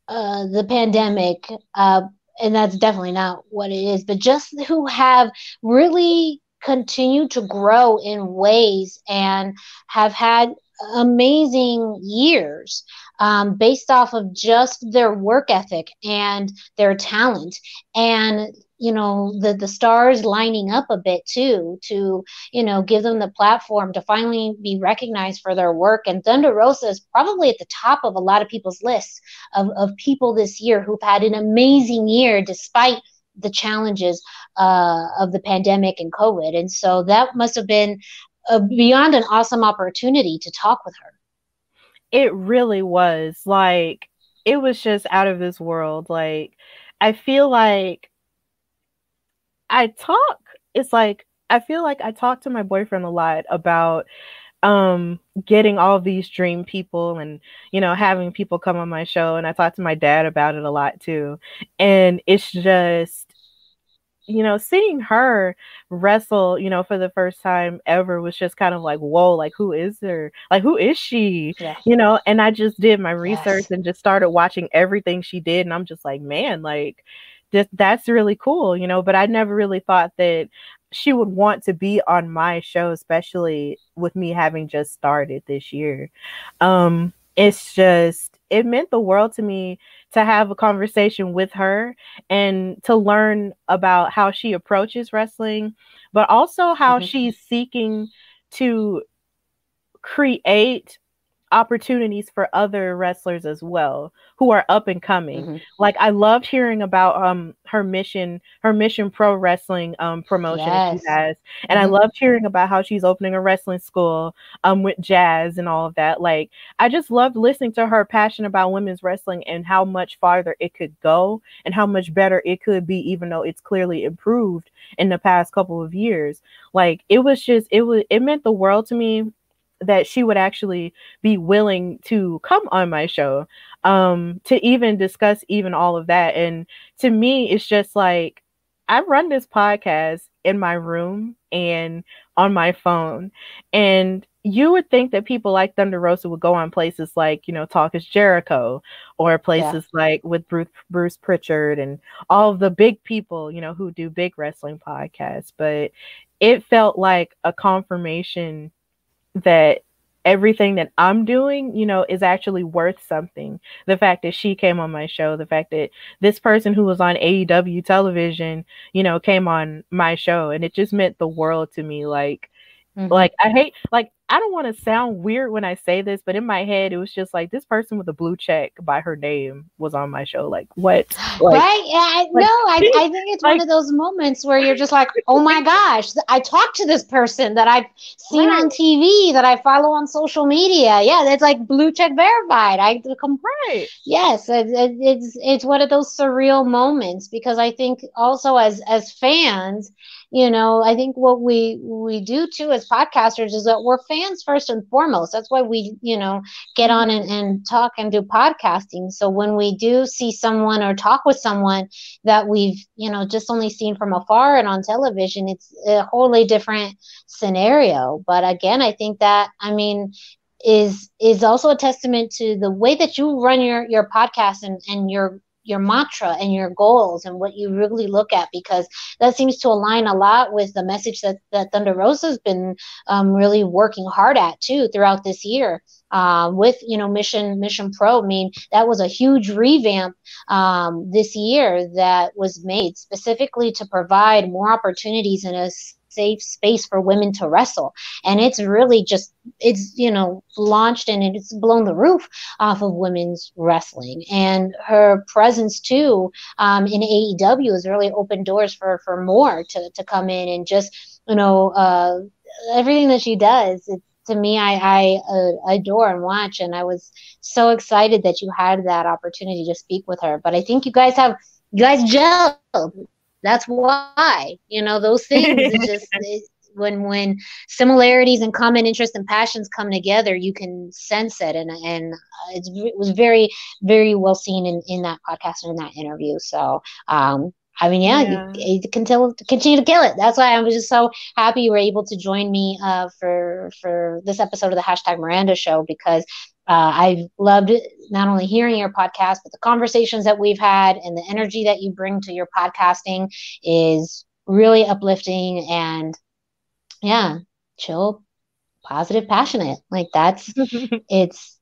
uh, the pandemic uh, and that's definitely not what it is but just who have really continued to grow in ways and have had amazing years um, based off of just their work ethic and their talent. And you know the the stars lining up a bit too to you know give them the platform to finally be recognized for their work. And thunder rosa is probably at the top of a lot of people's lists of, of people this year who've had an amazing year despite the challenges uh, of the pandemic and covid. And so that must have been a, beyond an awesome opportunity to talk with her. It really was like it was just out of this world. Like I feel like I talk. It's like I feel like I talk to my boyfriend a lot about um getting all these dream people and you know having people come on my show and I talk to my dad about it a lot too. And it's just you know, seeing her wrestle, you know, for the first time ever was just kind of like, whoa, like who is her? Like who is she? Yeah. You know, and I just did my research yes. and just started watching everything she did, and I'm just like, man, like this, that's really cool, you know. But I never really thought that she would want to be on my show, especially with me having just started this year. Um, it's just it meant the world to me to have a conversation with her and to learn about how she approaches wrestling, but also how mm-hmm. she's seeking to create opportunities for other wrestlers as well who are up and coming. Mm-hmm. Like I loved hearing about um her mission, her mission pro wrestling um promotion yes. she has. And mm-hmm. I loved hearing about how she's opening a wrestling school um with jazz and all of that. Like I just loved listening to her passion about women's wrestling and how much farther it could go and how much better it could be even though it's clearly improved in the past couple of years. Like it was just it was it meant the world to me that she would actually be willing to come on my show um to even discuss even all of that and to me it's just like I run this podcast in my room and on my phone and you would think that people like Thunder Rosa would go on places like, you know, Talk is Jericho or places yeah. like with Bruce, Bruce Pritchard and all of the big people, you know, who do big wrestling podcasts. But it felt like a confirmation that everything that I'm doing, you know, is actually worth something. The fact that she came on my show, the fact that this person who was on AEW television, you know, came on my show and it just meant the world to me like Mm-hmm. Like I hate like I don't want to sound weird when I say this, but in my head it was just like this person with a blue check by her name was on my show. Like what? (gasps) Like, right? Yeah, I, like, no, I, (laughs) I think it's like, one of those moments where you're just like, oh my (laughs) gosh, I talked to this person that I've seen right. on TV, that I follow on social media. Yeah, it's like blue check verified. I come right. Yes, it, it, it's it's one of those surreal moments because I think also as as fans you know i think what we we do too as podcasters is that we're fans first and foremost. That's why we you know get on and, and talk and do podcasting. So when we do see someone or talk with someone that we've you know just only seen from afar and on television it's a wholly different scenario. But again i think that i mean is is also a testament to the way that you run your your podcast and and your your mantra and your goals and what you really look at because that seems to align a lot with the message that, that Thunder Rosa has been um, really working hard at too throughout this year. Uh, with you know mission mission pro i mean that was a huge revamp um, this year that was made specifically to provide more opportunities in a safe space for women to wrestle. And it's really just it's you know launched and it's blown the roof off of women's wrestling. And her presence too um, in AEW has really opened doors for for more to to come in and just you know uh, everything that she does it's to me, I, I uh, adore and watch, and I was so excited that you had that opportunity to speak with her. But I think you guys have you guys gelled that's why you know those things just (laughs) it, when when similarities and common interests and passions come together you can sense it. And and it was very very well seen in in that podcast and in that interview. So um I mean, yeah, yeah. You, you, can tell, continue to kill it. That's why I was just so happy you were able to join me uh, for for this episode of the hashtag Miranda Show because uh, I've loved not only hearing your podcast, but the conversations that we've had and the energy that you bring to your podcasting is really uplifting and yeah, chill, positive, passionate. Like that's (laughs) it's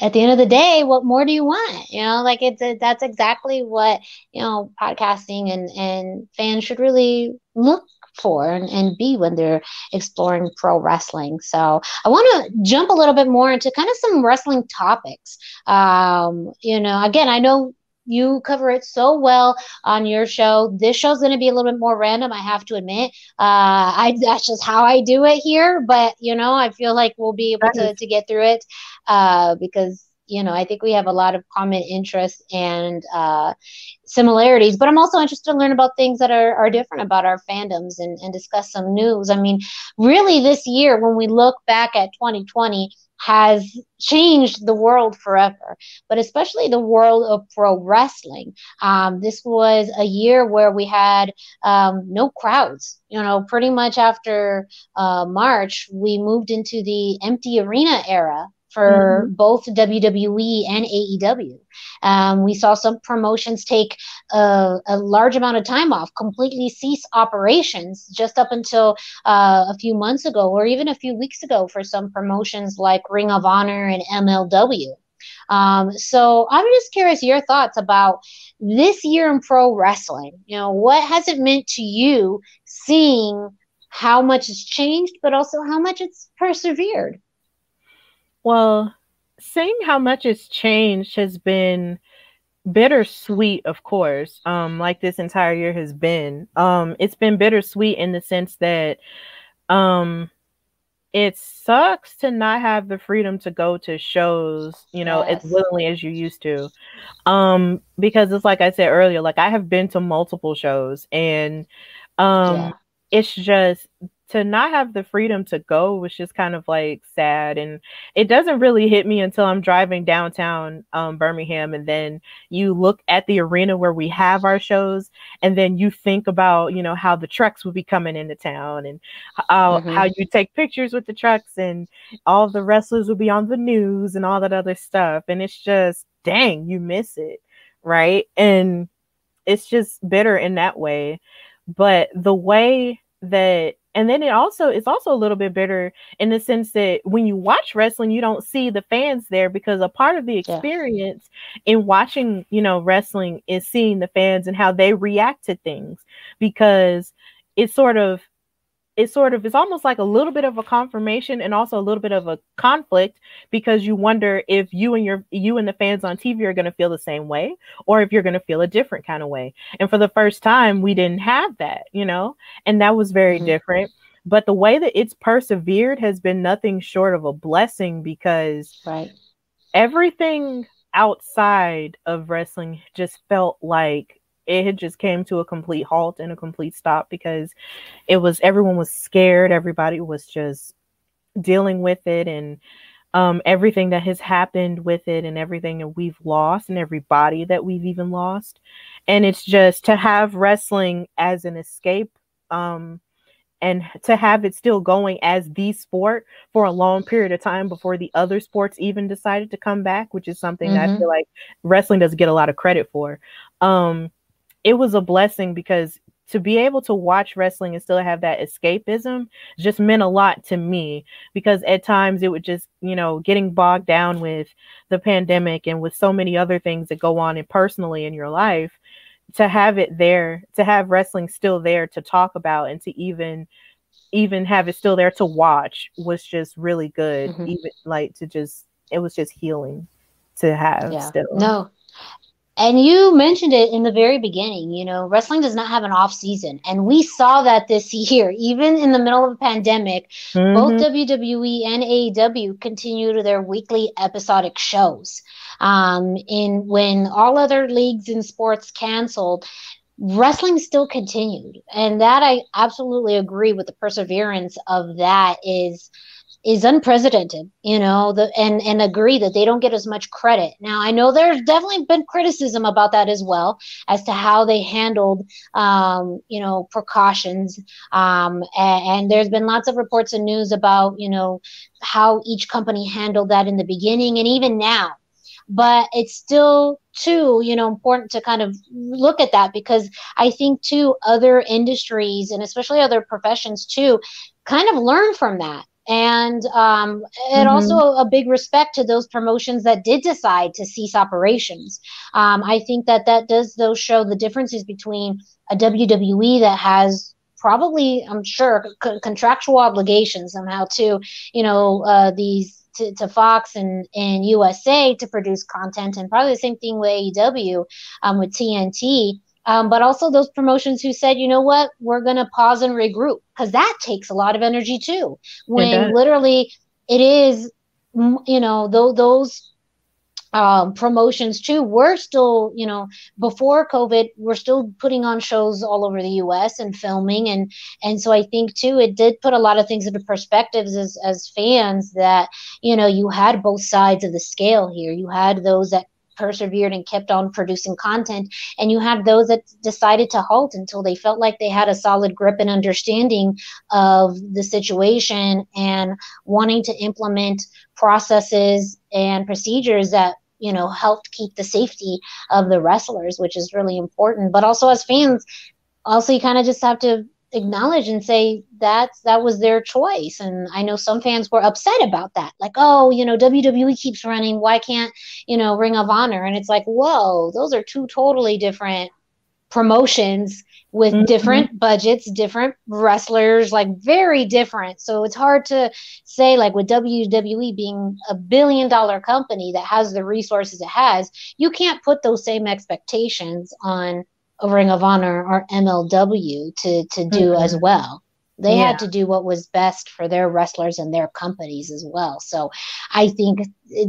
at the end of the day, what more do you want? You know, like it's that's exactly what you know podcasting and and fans should really look for and, and be when they're exploring pro wrestling. So I want to jump a little bit more into kind of some wrestling topics. Um, you know, again, I know you cover it so well on your show. This show's going to be a little bit more random, I have to admit. Uh, I (laughs) that's just how I do it here, but you know, I feel like we'll be able to, to get through it uh, because you know, I think we have a lot of common interests and uh, similarities, but I'm also interested to learn about things that are, are different about our fandoms and, and discuss some news. I mean, really, this year, when we look back at 2020, has changed the world forever, but especially the world of pro wrestling. Um, this was a year where we had um, no crowds. You know, pretty much after uh, March, we moved into the empty arena era for mm-hmm. both WWE and AEW. Um, we saw some promotions take a, a, large amount of time off, completely cease operations just up until uh, a few months ago or even a few weeks ago for some promotions like Ring of Honor and MLW. Um, so I'm just curious your thoughts about this year in pro wrestling. You know, what has it meant to you seeing how much has changed, but also how much it's persevered? Well, seeing how much it's changed has been bittersweet, of course, um, like this entire year has been. Um, it's been bittersweet in the sense that um it sucks to not have the freedom to go to shows, you know, yes. as willingly as you used to. Um, because it's like I said earlier, like I have been to multiple shows and um yeah. it's just to not have the freedom to go was just kind of like sad and it doesn't really hit me until i'm driving downtown um, birmingham and then you look at the arena where we have our shows and then you think about you know how the trucks will be coming into town and how, mm-hmm. how you take pictures with the trucks and all the wrestlers will be on the news and all that other stuff and it's just dang you miss it right and it's just bitter in that way but the way that and then it also it's also a little bit bitter in the sense that when you watch wrestling you don't see the fans there because a part of the experience yeah. in watching you know wrestling is seeing the fans and how they react to things because it's sort of it sort of is almost like a little bit of a confirmation and also a little bit of a conflict because you wonder if you and your you and the fans on TV are going to feel the same way or if you're going to feel a different kind of way. And for the first time, we didn't have that, you know, and that was very mm-hmm. different. But the way that it's persevered has been nothing short of a blessing because right. everything outside of wrestling just felt like it had just came to a complete halt and a complete stop because it was everyone was scared everybody was just dealing with it and um, everything that has happened with it and everything that we've lost and everybody that we've even lost and it's just to have wrestling as an escape um, and to have it still going as the sport for a long period of time before the other sports even decided to come back which is something mm-hmm. that i mm-hmm. feel like wrestling doesn't get a lot of credit for um, it was a blessing because to be able to watch wrestling and still have that escapism just meant a lot to me because at times it would just you know getting bogged down with the pandemic and with so many other things that go on and personally in your life to have it there to have wrestling still there to talk about and to even even have it still there to watch was just really good mm-hmm. even like to just it was just healing to have yeah. still no and you mentioned it in the very beginning, you know, wrestling does not have an off season. And we saw that this (laughs) year, even in the middle of a pandemic, mm-hmm. both WWE and AEW continued their weekly episodic shows. Um, in when all other leagues and sports canceled, wrestling still continued. And that I absolutely agree with the perseverance of that is is unprecedented, you know, the and and agree that they don't get as much credit. Now, I know there's definitely been criticism about that as well as to how they handled, um, you know, precautions. Um, and, and there's been lots of reports and news about, you know, how each company handled that in the beginning and even now. But it's still too, you know, important to kind of look at that because I think too other industries and especially other professions too kind of learn from that and um, it mm-hmm. also a big respect to those promotions that did decide to cease operations. Um, I think that that does those show the differences between a WWE that has probably, I'm sure, c- contractual obligations somehow to, you know, uh, these to, to, Fox and, and USA to produce content, and probably the same thing with AEW um, with TNT um, but also those promotions who said, you know what, we're going to pause and regroup because that takes a lot of energy too. When literally it is, you know, th- those um, promotions too. We're still, you know, before COVID, we're still putting on shows all over the U.S. and filming, and and so I think too, it did put a lot of things into perspectives as as fans that you know you had both sides of the scale here. You had those that persevered and kept on producing content. And you had those that decided to halt until they felt like they had a solid grip and understanding of the situation and wanting to implement processes and procedures that you know helped keep the safety of the wrestlers which is really important but also as fans also you kind of just have to acknowledge and say that that was their choice. And i know some fans were upset about that. Like oh you know wwe keeps running. Why can't you know ring of honor? And it's like whoa those are two totally different promotions with mm-hmm. different budgets different wrestlers like very different. So it's hard to say like with wwe being a billion dollar company that has the resources it has you can't put those same expectations on Ring of Honor or MLW to to do mm-hmm. as well. They yeah. had to do what was best for their wrestlers and their companies as well. So I think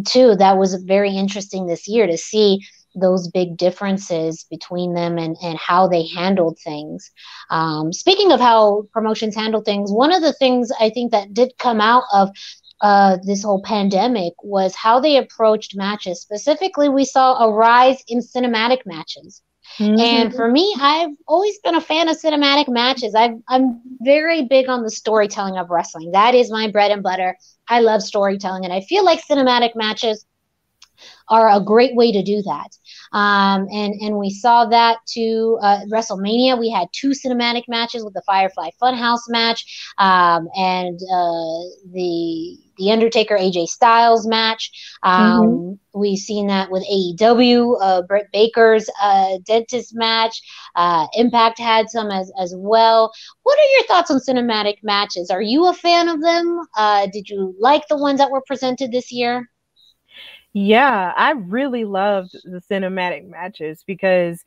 too that was very interesting this year to see those big differences between them and, and how they handled things. Um, speaking of how promotions handle things, one of the things I think that did come out of uh, this whole pandemic was how they approached matches. Specifically, we saw a rise in cinematic matches. Mm-hmm. And for me, I've always been a fan of cinematic matches. i am very big on the storytelling of wrestling. That is my bread and butter. I love storytelling, and I feel like cinematic matches are a great way to do that. Um, and and we saw that to uh, WrestleMania. We had two cinematic matches with the Firefly Funhouse match um, and uh, the the Undertaker AJ Styles match. Um, mm-hmm. We've seen that with AEW, uh, Britt Baker's uh, dentist match. Uh, Impact had some as, as well. What are your thoughts on cinematic matches? Are you a fan of them? Uh, did you like the ones that were presented this year? Yeah, I really loved the cinematic matches because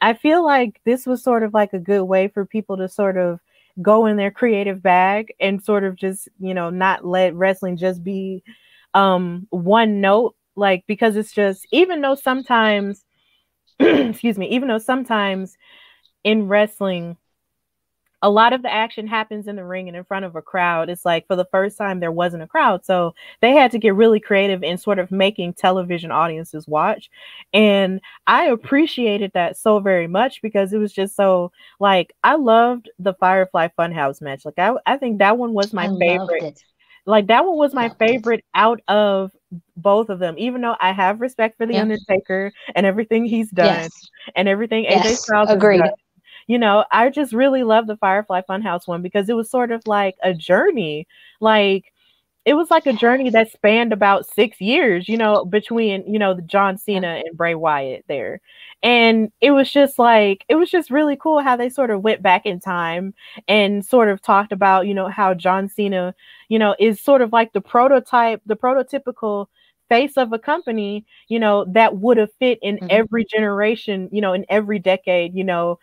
I feel like this was sort of like a good way for people to sort of go in their creative bag and sort of just, you know, not let wrestling just be um one note like because it's just even though sometimes (clears throat) excuse me, even though sometimes in wrestling a lot of the action happens in the ring and in front of a crowd. It's like for the first time there wasn't a crowd. So they had to get really creative in sort of making television audiences watch. And I appreciated that so very much because it was just so like I loved the Firefly Funhouse match. Like I, I think that one was my I favorite. Like that one was my favorite it. out of both of them, even though I have respect for the yep. Undertaker and everything he's done yes. and everything yes. AJ Styles agreed. Done you know, I just really love the Firefly Funhouse one because it was sort of like a journey. Like it was like a journey that spanned about six years, you know, between, you know, the John Cena and Bray Wyatt there. And it was just like, it was just really cool how they sort of went back in time and sort of talked about, you know, how John Cena, you know, is sort of like the prototype, the prototypical face of a company, you know, that would have fit in mm-hmm. every generation, you know, in every decade, you know,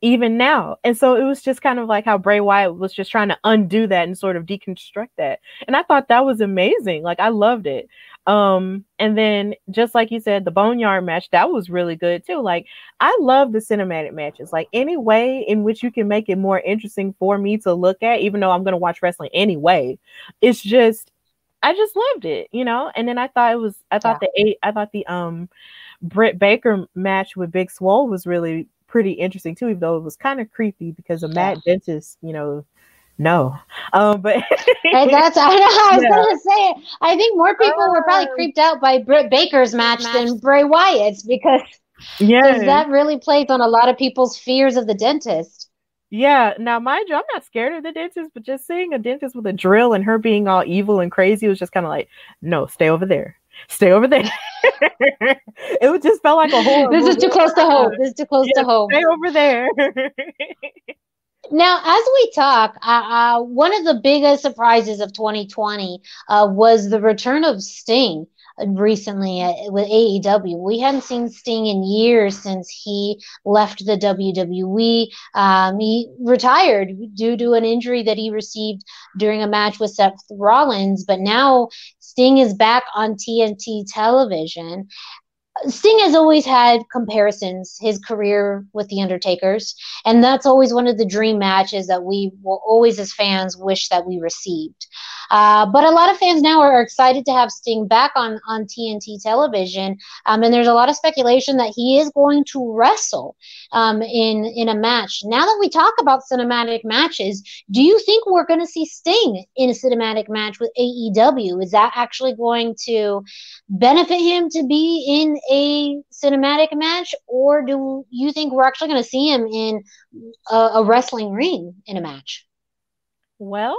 even now. And so it was just kind of like how Bray Wyatt was just trying to undo that and sort of deconstruct that. And I thought that was amazing. Like I loved it. Um, and then just like you said, the Boneyard match, that was really good too. Like I love the cinematic matches. Like any way in which you can make it more interesting for me to look at, even though I'm gonna watch wrestling anyway. It's just I just loved it, you know. And then I thought it was I thought yeah. the eight I thought the um Britt Baker match with Big Swole was really pretty interesting too, even though it was kind of creepy because a mad dentist, you know, no. Um, but (laughs) (laughs) and that's I know I was yeah. gonna say I think more people uh, were probably um, creeped out by Britt Baker's match, match. than Bray Wyatt's because yeah, that really plays on a lot of people's fears of the dentist. Yeah, now mind you, I'm not scared of the dentist, but just seeing a dentist with a drill and her being all evil and crazy was just kind of like, no, stay over there stay over there. (laughs) it just felt like a whole. This movie. is too close to home. This is too close yeah, to home. Stay over there. now, as we talk, uh, uh, one of the biggest surprises of 2020 uh, was the return of Sting recently with AEW. We hadn't seen Sting in years since he left the WWE. Um, he retired due to an injury that he received during a match with Seth Rollins, but now Sting is back on TNT television. Sting has always had comparisons, his career with The Undertaker's, and that's always one of the dream matches that we will always, as fans, wish that we received. Uh, but a lot of fans now are, excited to have Sting back on, on TNT television, um, and there's a lot of speculation that he is going to wrestle um, in in a match. Now that we talk about cinematic matches, do you think we're going to see Sting in a cinematic match with AEW? Is that actually going to benefit him to be in a cinematic match, or do you think we're actually going to see him in a, a wrestling ring in a match? Well,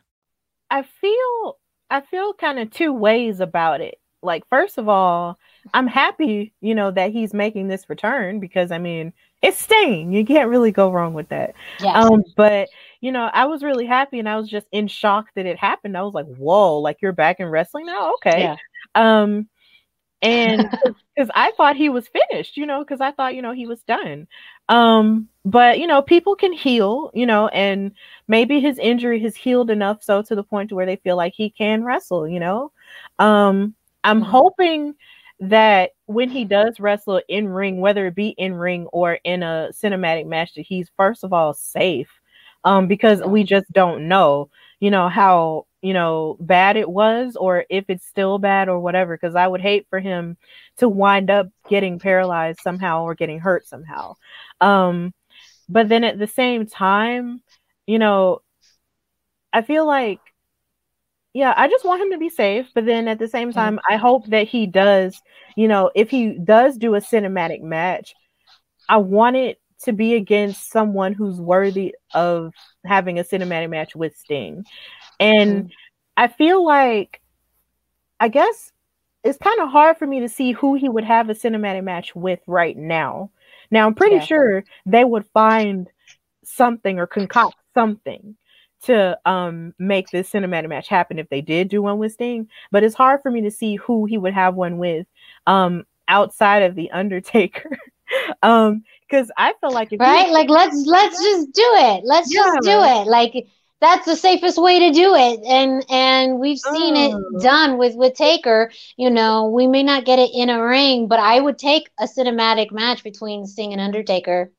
I feel I feel kind of two ways about it. Like first of all, I'm happy, you know, that he's making this return because I mean, it's Sting. You can't really go wrong with that. Yes. Um, but you know, I was really happy and I was just in shock that it happened. I was like, "Whoa, like you're back in wrestling now?" Okay. Yeah. Um and (laughs) because I thought he was finished, you know, because I thought, you know, he was done. Um, but you know, people can heal, you know, and maybe his injury has healed enough so to the point to where they feel like he can wrestle, you know. Um, I'm Mhm. hoping that when he does wrestle in ring, whether it be in ring or in a cinematic match, that he's first of all safe. Um, because we just don't know, you know, how you know bad it was or if it's still bad or whatever. Because I would hate for him to wind up getting paralyzed somehow or getting hurt somehow. Um, but then at the same time, you know, I feel like yeah, I just want him to be safe, but then at the same time, I hope that he does, you know, if he does do a cinematic match, I want it to be against someone who's worthy of having a cinematic match with Sting. And I feel like I guess it's kind of hard for me to see who he would have a cinematic match with right now. Now, I'm pretty Yeah. sure they would find something or concoct something to um make this cinematic match happen if they did do one with Sting, but it's hard for me to see who he would have one with um outside of the Undertaker. (laughs) um cuz I feel like right like let's let's just do it let's just do Yeah. it like that's the safest way to do it. And and we've seen Oh. it done with with taker. You know we may not get it in a ring but i would take a cinematic match between sting and undertaker.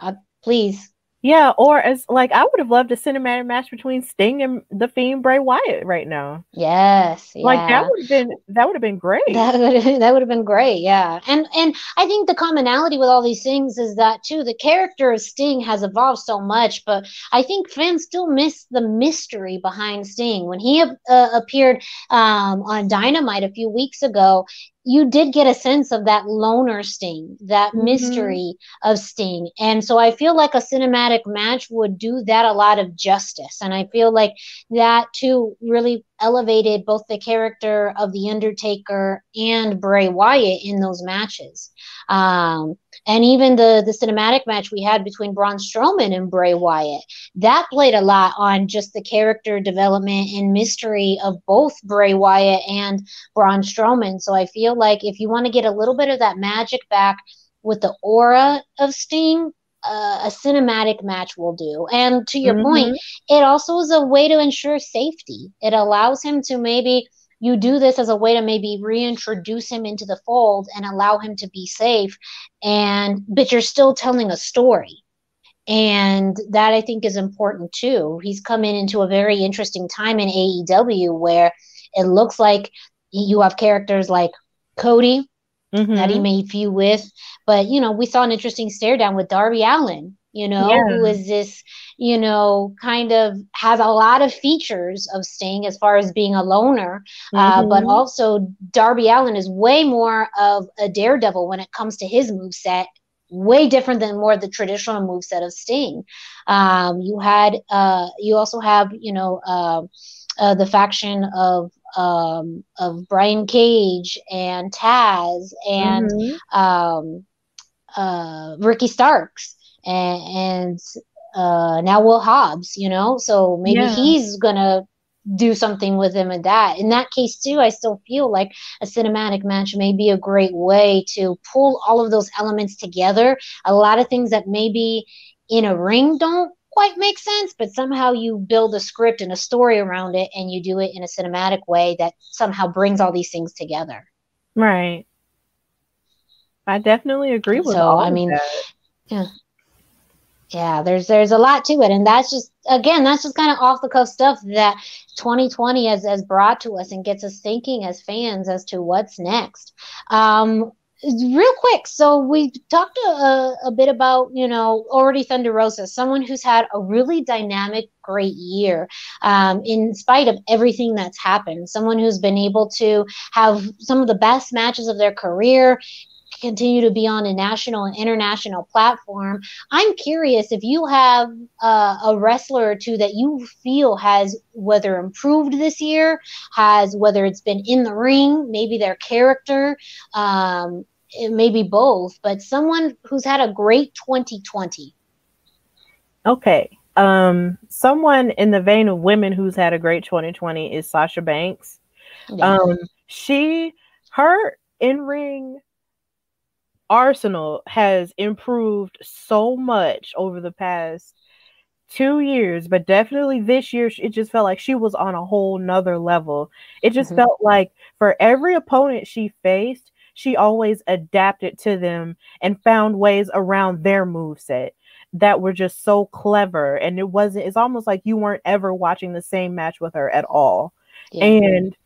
Uh, please yeah, or as like I would have loved a cinematic match between Sting and the Fiend Bray Wyatt right now. yes Like that would have been that would have been great. That would that would have been great, yeah. And and I think the commonality with all these things is that too the character of Sting has evolved so much, but I think fans still miss the mystery behind Sting. When he uh, appeared um, on Dynamite a few weeks ago, you did get a sense of that loner Sting, that Mhm. mystery of Sting, and so I feel like a cinematic match would do that a lot of justice, and I feel like that too really elevated both the character of the Undertaker and Bray Wyatt in those matches. Um, and even the the cinematic match we had between Braun Strowman and Bray Wyatt that played a lot on just the character development and mystery of both Bray Wyatt and Braun Strowman. So I feel like if you want to get a little bit of that magic back with the aura of Sting. Uh, a cinematic match will do. And to your point, it also is a way to ensure safety. It allows him to maybe you do this as a way to maybe reintroduce him into the fold and allow him to be safe and but you're still telling a story. And that I think is important too. He's coming into a very interesting time in AEW where it looks like you have characters like Cody Mhm. that he made few with. But you know, we saw an interesting stare down with Darby Allin, you know, Yeah. who is this, you know, kind of has a lot of features of Sting as far as being a loner, uh, but Mhm. also Darby Allin is way more of a daredevil when it comes to his moveset. Way different than more the traditional moveset of Sting. Um, you had, uh, you also have, you know, uh, uh, the faction of um, of Brian Cage and Taz and Mhm. um, uh, Ricky Starks and, and uh, now Will Hobbs, you know, so maybe Yeah. he's gonna do something with him and that. In that case, too, I still feel like a cinematic match may be a great way to pull all of those elements together. A lot of things that maybe in a ring don't quite make sense, but somehow you build a script and a story around it and you do it in a cinematic way that somehow brings all these things together. Right. I definitely agree with so, I mean, that. yeah yeah there's there's a lot to it. And that's just again that's just kind of off the cuff stuff that 2020 has, has brought to us and gets us thinking as fans as to what's next. Um real quick so we talked a, a bit about you know already thunder rosa someone who's had a really dynamic great year um, in spite of everything that's happened. Someone who's been able to have some of the best matches of their career continue to be on a national and international platform. I'm curious if you have uh, a wrestler or two that you feel has whether improved this year, has whether it's been in the ring, maybe their character, um, maybe both, but someone who's had a great 2020. Okay. Um, someone in the vein of women who's had a great 2020 is Sasha Banks. Yeah. Um, she, her in ring Arsenal has improved so much over the past two years, but definitely this year, it just felt like she was on a whole nother level. It just mm-hmm. felt like for every opponent she faced, she always adapted to them and found ways around their move set that were just so clever. And it wasn't, it's almost like you weren't ever watching the same match with her at all. Yeah. And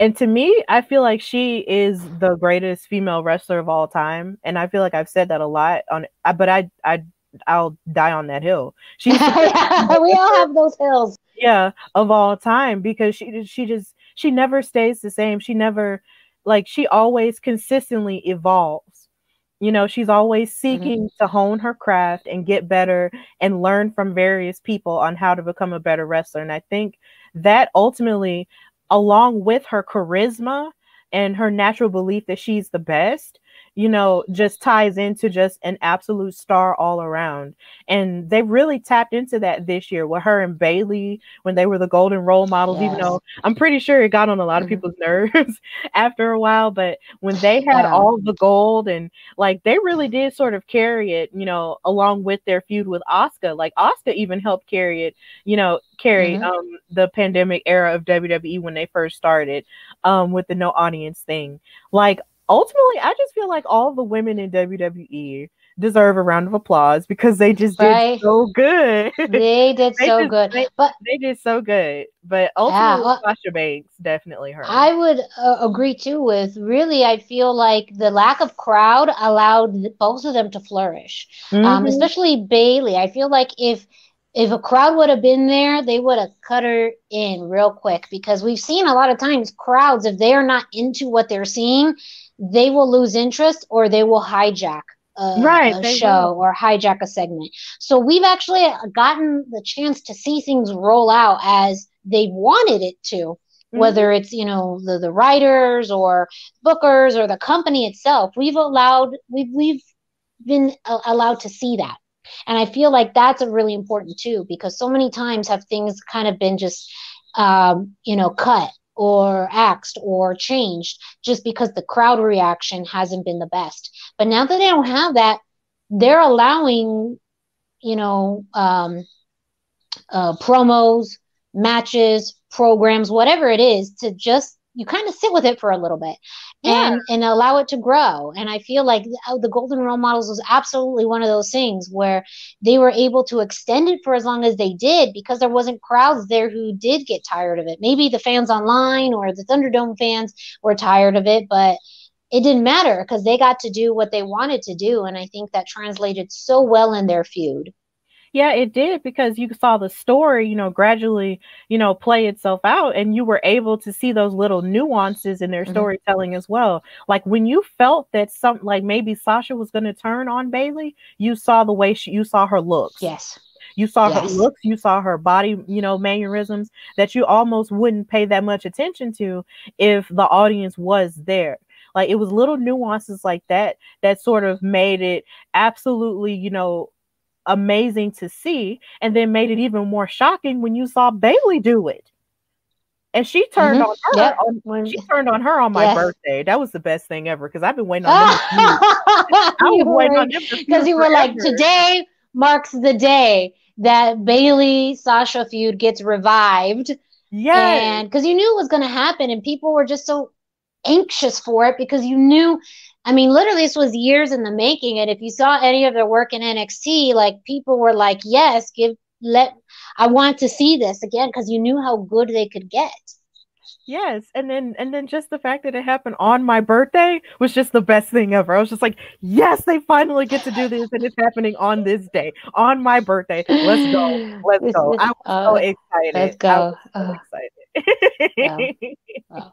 and to me, I feel like she is the greatest female wrestler of all time, and I feel like I've said that a lot on. But I, I, I'll die on that hill. She's (laughs) yeah, we all have those hills. Yeah, of all time because she, she just, she never stays the same. She never, like, she always consistently evolves. You know, she's always seeking mm-hmm. to hone her craft and get better and learn from various people on how to become a better wrestler. And I think that ultimately along with her charisma and her natural belief that she's the best, you know, just ties into just an absolute star all around. And they really tapped into that this year with her and Bayley when they were the golden role models, yes. even though I'm pretty sure it got on a lot of mm-hmm. people's (laughs) nerves after a while. But when they had yeah. all the gold and like they really did sort of carry it, you know, along with their feud with Asuka. Like Asuka even helped carry it, you know, carry mm-hmm. um the pandemic era of WWE when they first started um with the no audience thing. Like ultimately, I just feel like all the women in WWE deserve a round of applause because they just right. did so good. (laughs) They did they so just, good, they, but they did so good. But ultimately, yeah, well, Sasha Banks definitely her. I would uh, agree too. With really, I feel like the lack of crowd allowed both of them to flourish, um, mm-hmm. um, especially Bayley. I feel like if if a crowd would have been there, they would have cut her in real quick because we've seen a lot of times crowds, if they are not into what they're seeing, they will lose interest or they will hijack a, right, a show will. or hijack a segment. So we've actually gotten the chance to see things roll out as they wanted it to. Mm-hmm. Whether it's you know the the writers or bookers or the company itself, we've allowed we've we've been allowed to see that, and I feel like that's a really important too because so many times have things kind of been just um, you know cut or axed or changed just because the crowd reaction hasn't been the best. But now that they don't have that, they're allowing, you know, um, uh, promos, matches, programs, whatever it is, to just you kind of sit with it for a little bit yeah. and and allow it to grow. And i feel like the, the golden role models was absolutely one of those things where they were able to extend it for as long as they did because there wasn't crowds there who did get tired of it. Maybe the fans online or the thunderdome fans were tired of it but it didn't matter because they got to do what they wanted to do. And i think that translated so well in their feud yeah, it did because you saw the story, you know, gradually, you know, play itself out and you were able to see those little nuances in their mm-hmm. storytelling as well. Like when you felt that some like maybe Sasha was going to turn on Bayley, you saw the way she you saw her looks. Yes. You saw yes. her looks, you saw her body, you know, mannerisms that you almost wouldn't pay that much attention to if the audience was there. Like it was little nuances like that that sort of made it absolutely, you know, amazing to see and then made it even more shocking when you saw Bayley do it. and she turned mm-hmm. on her. Yep. On, she turned on her on my yes. birthday. That was the best thing ever because I've been waiting on them. I was (laughs) waiting on them because (laughs) you were like, today marks the day that Bayley Sasha feud gets revived. Yeah, and because you knew it was going to happen, and people were just so anxious for it because you knew. I mean, literally, this was years in the making. And if you saw any of their work in NXT, like people were like, "Yes, give let I want to see this again because you knew how good they could get. Yes, and then and then just the fact that it happened on my birthday was just the best thing ever. I was just like, yes, they finally get to do this, and it's happening on this day, on my birthday. Let's go, let's go! I was so excited. Let's go! So uh, excited. Wow.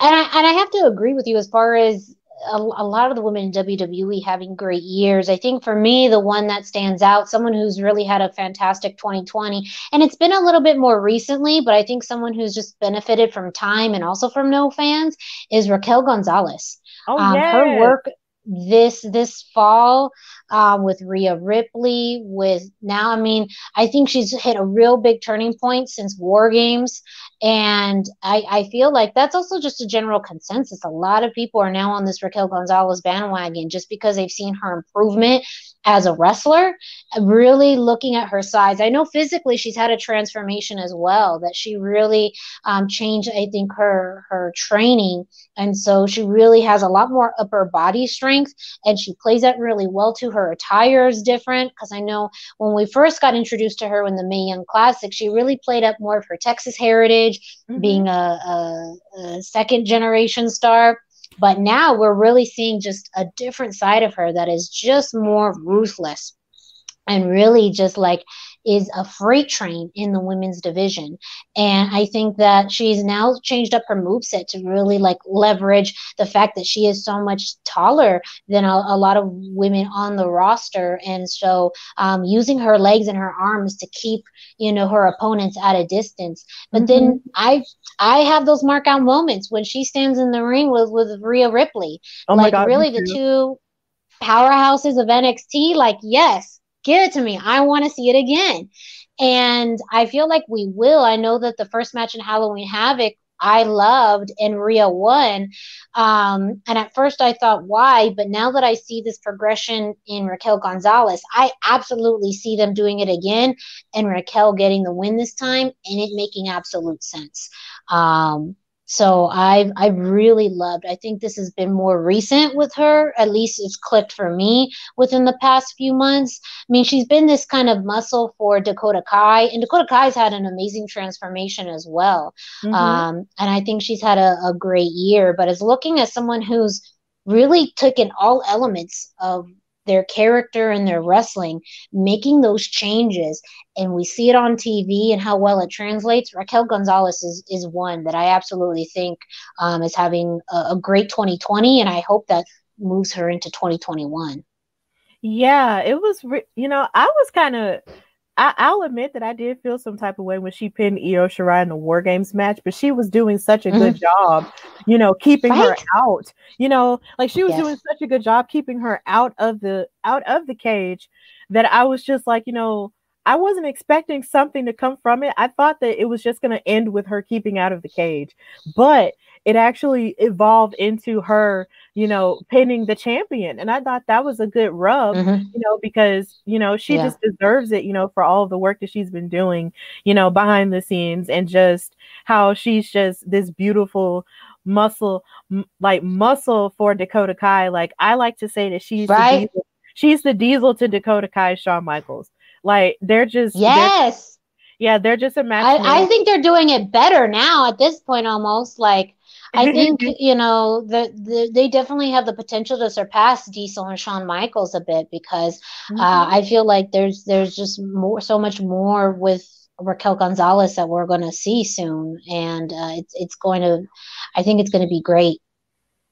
And I and I have to agree with you as far as a, a, lot of the women in WWE having great years. I think for me, the one that stands out, someone who's really had a fantastic 2020, and it's been a little bit more recently, but I think someone who's just benefited from time and also from no fans is Raquel Gonzalez. Oh, um, yes. Her work this this fall um, with Rhea Ripley. With now, I mean, I think she's hit a real big turning point since War Games, and I, I feel like that's also just a general consensus. A lot of people are now on this Raquel Gonzalez bandwagon just because they've seen her improvement as a wrestler, really looking at her size. I know physically she's had a transformation as well, that she really um, changed, I think, her her training. And so she really has a lot more upper body strength and she plays that really well to her attire is different. Because I know when we first got introduced to her in the Mae Young Classic, she really played up more of her Texas heritage, mm-hmm. being a, a, a second generation star but now we're really seeing just a different side of her that is just more ruthless and really just like is a freight train in the women's division. And I think that she's now changed up her moveset to really like leverage the fact that she is so much taller than a, a lot of women on the roster. And so um, using her legs and her arms to keep, you know, her opponents at a distance. But mm-hmm. then I I have those mark out moments when she stands in the ring with, with Rhea Ripley. Oh like God, really the two powerhouses of NXT, like yes, give it to me. I want to see it again. And I feel like we will. I know that the first match in Halloween Havoc I loved and Rhea won. Um, and at first I thought, why? But now that I see this progression in Raquel Gonzalez, I absolutely see them doing it again and Raquel getting the win this time and it making absolute sense. Um, so I've I've really loved. I think this has been more recent with her. At least it's clicked for me within the past few months. I mean, she's been this kind of muscle for Dakota Kai, and Dakota Kai's had an amazing transformation as well. Mm-hmm. Um, and I think she's had a, a great year. But as looking at someone who's really taken all elements of their character and their wrestling, making those changes. And we see it on TV and how well it translates. Raquel Gonzalez is, is one that I absolutely think um, is having a, a great 2020. And I hope that moves her into 2021. Yeah, it was, re- you know, I was kind of I, will admit that I did feel some type of way when she pinned Io Shirai in the War Games match, but she was doing such a good mm-hmm. job, you know, keeping right? her out. You know, like she was yes. doing such a good job keeping her out of the out of the cage that I was just like, you know, I wasn't expecting something to come from it. I thought that it was just going to end with her keeping out of the cage, but it actually evolved into her, you know, pinning the champion. And I thought that was a good rub, mm-hmm. you know, because, you know, she yeah. just deserves it, you know, for all of the work that she's been doing, you know, behind the scenes and just how she's just this beautiful muscle, m- like muscle for Dakota Kai. Like I like to say that she's right. the diesel, she's the diesel to Dakota Kai, Shawn Michaels. Like they're just yes. They're, yeah, they're just a match. I, I think they're doing it better now at this point almost. Like I think you know the, the, they definitely have the potential to surpass Diesel and Shawn Michaels a bit because uh, mm-hmm. uh, I feel like there's there's just more so much more with Raquel Gonzalez that we're going to see soon, and uh, it's it's going to I think it's going to be great.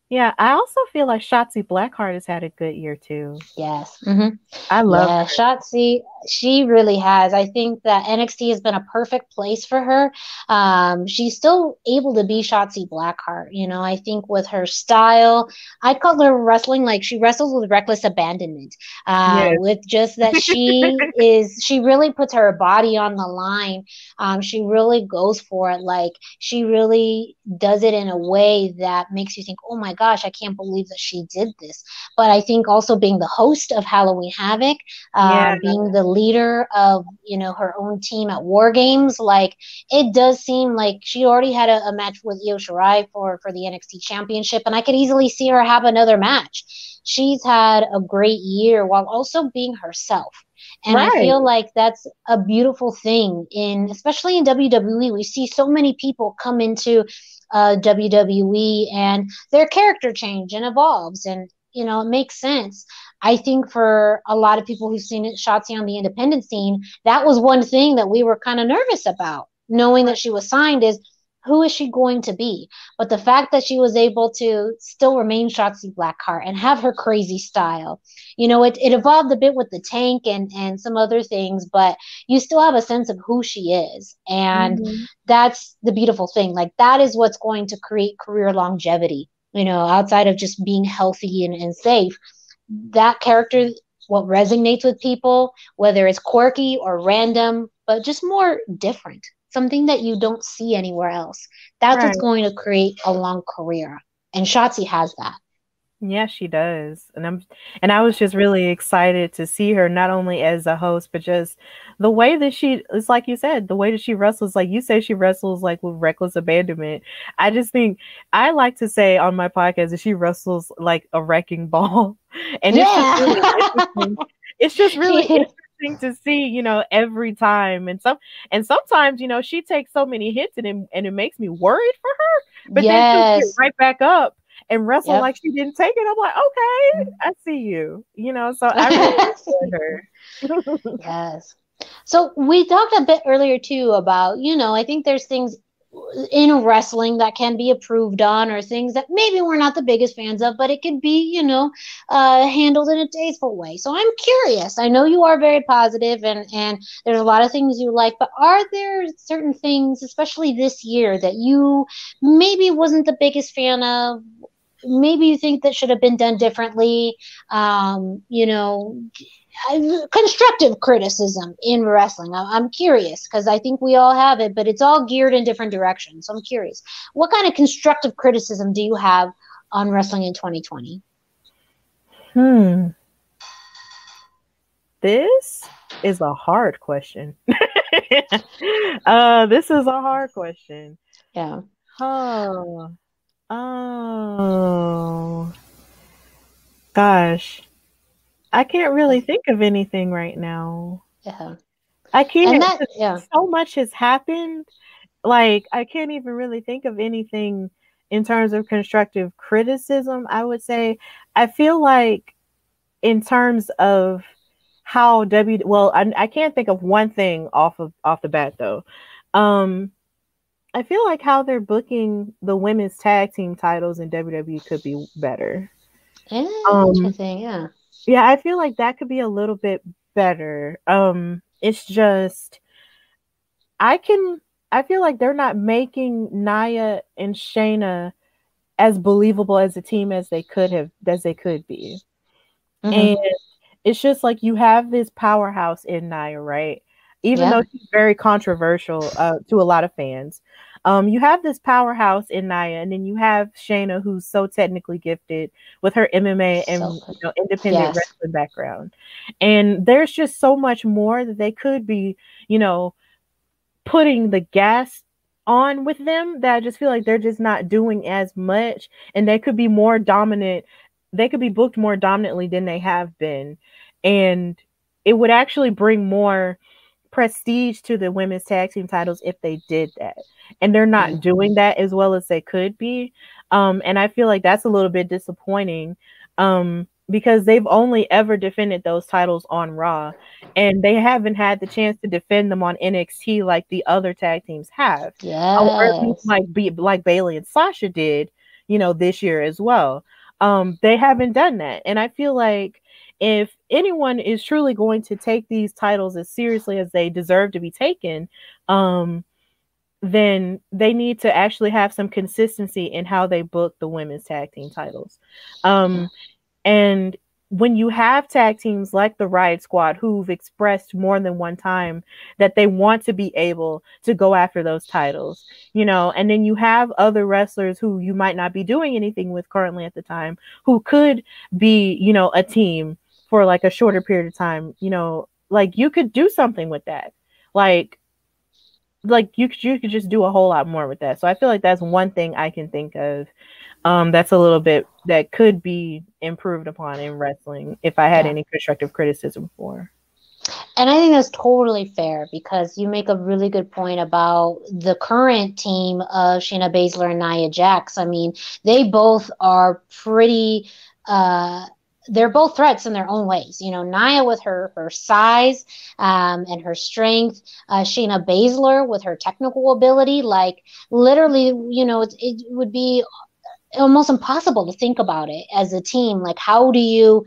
Yeah, I also feel like Shotzi Blackheart has had a good year too. Yes. Mm-hmm. I love yeah, Shotzi. She really has. I think that NXT has been a perfect place for her. Um, she's still able to be Shotzi Blackheart. You know, I think with her style, I call her wrestling like she wrestles with reckless abandonment. Uh, yes. With just that she (laughs) is, she really puts her body on the line. Um, she really goes for it. Like she really does it in a way that makes you think, oh my gosh, I can't believe that she did this. But I think also being the host of Halloween Havoc, uh, yeah. being the leader of you know her own team at War Games, like it does seem like she already had a, a match with Io Shirai for for the NXT Championship, and I could easily see her have another match. She's had a great year while also being herself. And right. I feel like that's a beautiful thing in especially in WWE. We see so many people come into uh, WWE and their character change and evolves and you know it makes sense. I think for a lot of people who've seen it Shotzi on the independent scene, that was one thing that we were kind of nervous about, knowing that she was signed is who is she going to be? But the fact that she was able to still remain Shotzi Blackheart and have her crazy style, you know, it, it evolved a bit with the tank and, and some other things, but you still have a sense of who she is. And mm-hmm. that's the beautiful thing. Like, that is what's going to create career longevity, you know, outside of just being healthy and, and safe. That character, what resonates with people, whether it's quirky or random, but just more different something that you don't see anywhere else. That's right. what's going to create a long career. And Shotzi has that. Yeah, she does. And I'm and I was just really excited to see her not only as a host, but just the way that she it's like you said, the way that she wrestles, like you say she wrestles like with reckless abandonment. I just think I like to say on my podcast that she wrestles like a wrecking ball. (laughs) And yeah. it's just really It's just (laughs) really interesting to see, you know, every time. And some and sometimes, you know, she takes so many hits and it, and it makes me worried for her. But yes. then she'll get right back up and wrestle yep. like she didn't take it. I'm like, okay, I see you. You know, so I really (laughs) her. yes. So we talked a bit earlier too about, you know, I think there's things in wrestling that can be approved on or things that maybe we're not the biggest fans of but it could be you know uh, handled in a tasteful way. So i'm curious. I know you are very positive and and there's a lot of things you like but are there certain things especially this year that you maybe wasn't the biggest fan of? Maybe you think that should have been done differently um, you know constructive criticism in wrestling. I'm curious because I think we all have it, but it's all geared in different directions. So I'm curious, what kind of constructive criticism do you have on wrestling in 2020? Hmm. This is a hard question. (laughs) uh, this is a hard question. Yeah. Oh. Oh. Gosh. I can't really think of anything right now. Yeah. I can't. That, yeah. So much has happened. Like, I can't even really think of anything in terms of constructive criticism. I would say, I feel like, in terms of how W, well, I, I can't think of one thing off of off the bat though. Um, I feel like how they're booking the women's tag team titles in WWE could be better. Um, interesting, um, yeah. Yeah, I feel like that could be a little bit better. Um, it's just I can I feel like they're not making Nia and Shayna as believable as a team as they could have as they could be. Mm-hmm. And it's just like you have this powerhouse in Nia, right? Even yeah. though she's very controversial uh, to a lot of fans. Um, you have this powerhouse in Nia, and then you have Shayna, who's so technically gifted with her MMA and so you know, independent yes. wrestling background. And there's just so much more that they could be, you know, putting the gas on with them that I just feel like they're just not doing as much, and they could be more dominant. They could be booked more dominantly than they have been, and it would actually bring more prestige to the women's tag team titles if they did that. And they're not mm-hmm. doing that as well as they could be. Um, and I feel like that's a little bit disappointing um, because they've only ever defended those titles on Raw and they haven't had the chance to defend them on NXT like the other tag teams have. Yeah. Like be like Bayley and Sasha did, you know, this year as well. Um, they haven't done that. And I feel like if anyone is truly going to take these titles as seriously as they deserve to be taken, um, then they need to actually have some consistency in how they book the women's tag team titles. Um, and when you have tag teams like the Riot Squad who've expressed more than one time that they want to be able to go after those titles, you know, and then you have other wrestlers who you might not be doing anything with currently at the time who could be, you know, a team for like a shorter period of time, you know, like you could do something with that. Like like you could you could just do a whole lot more with that. So I feel like that's one thing I can think of. Um, that's a little bit that could be improved upon in wrestling if I had yeah. any constructive criticism for. And I think that's totally fair because you make a really good point about the current team of Shayna Baszler and Nia Jax. I mean, they both are pretty uh, they're both threats in their own ways. You know, Nia with her her size um, and her strength, uh, Shayna Baszler with her technical ability. Like literally, you know, it, it would be almost impossible to think about it as a team. Like, how do you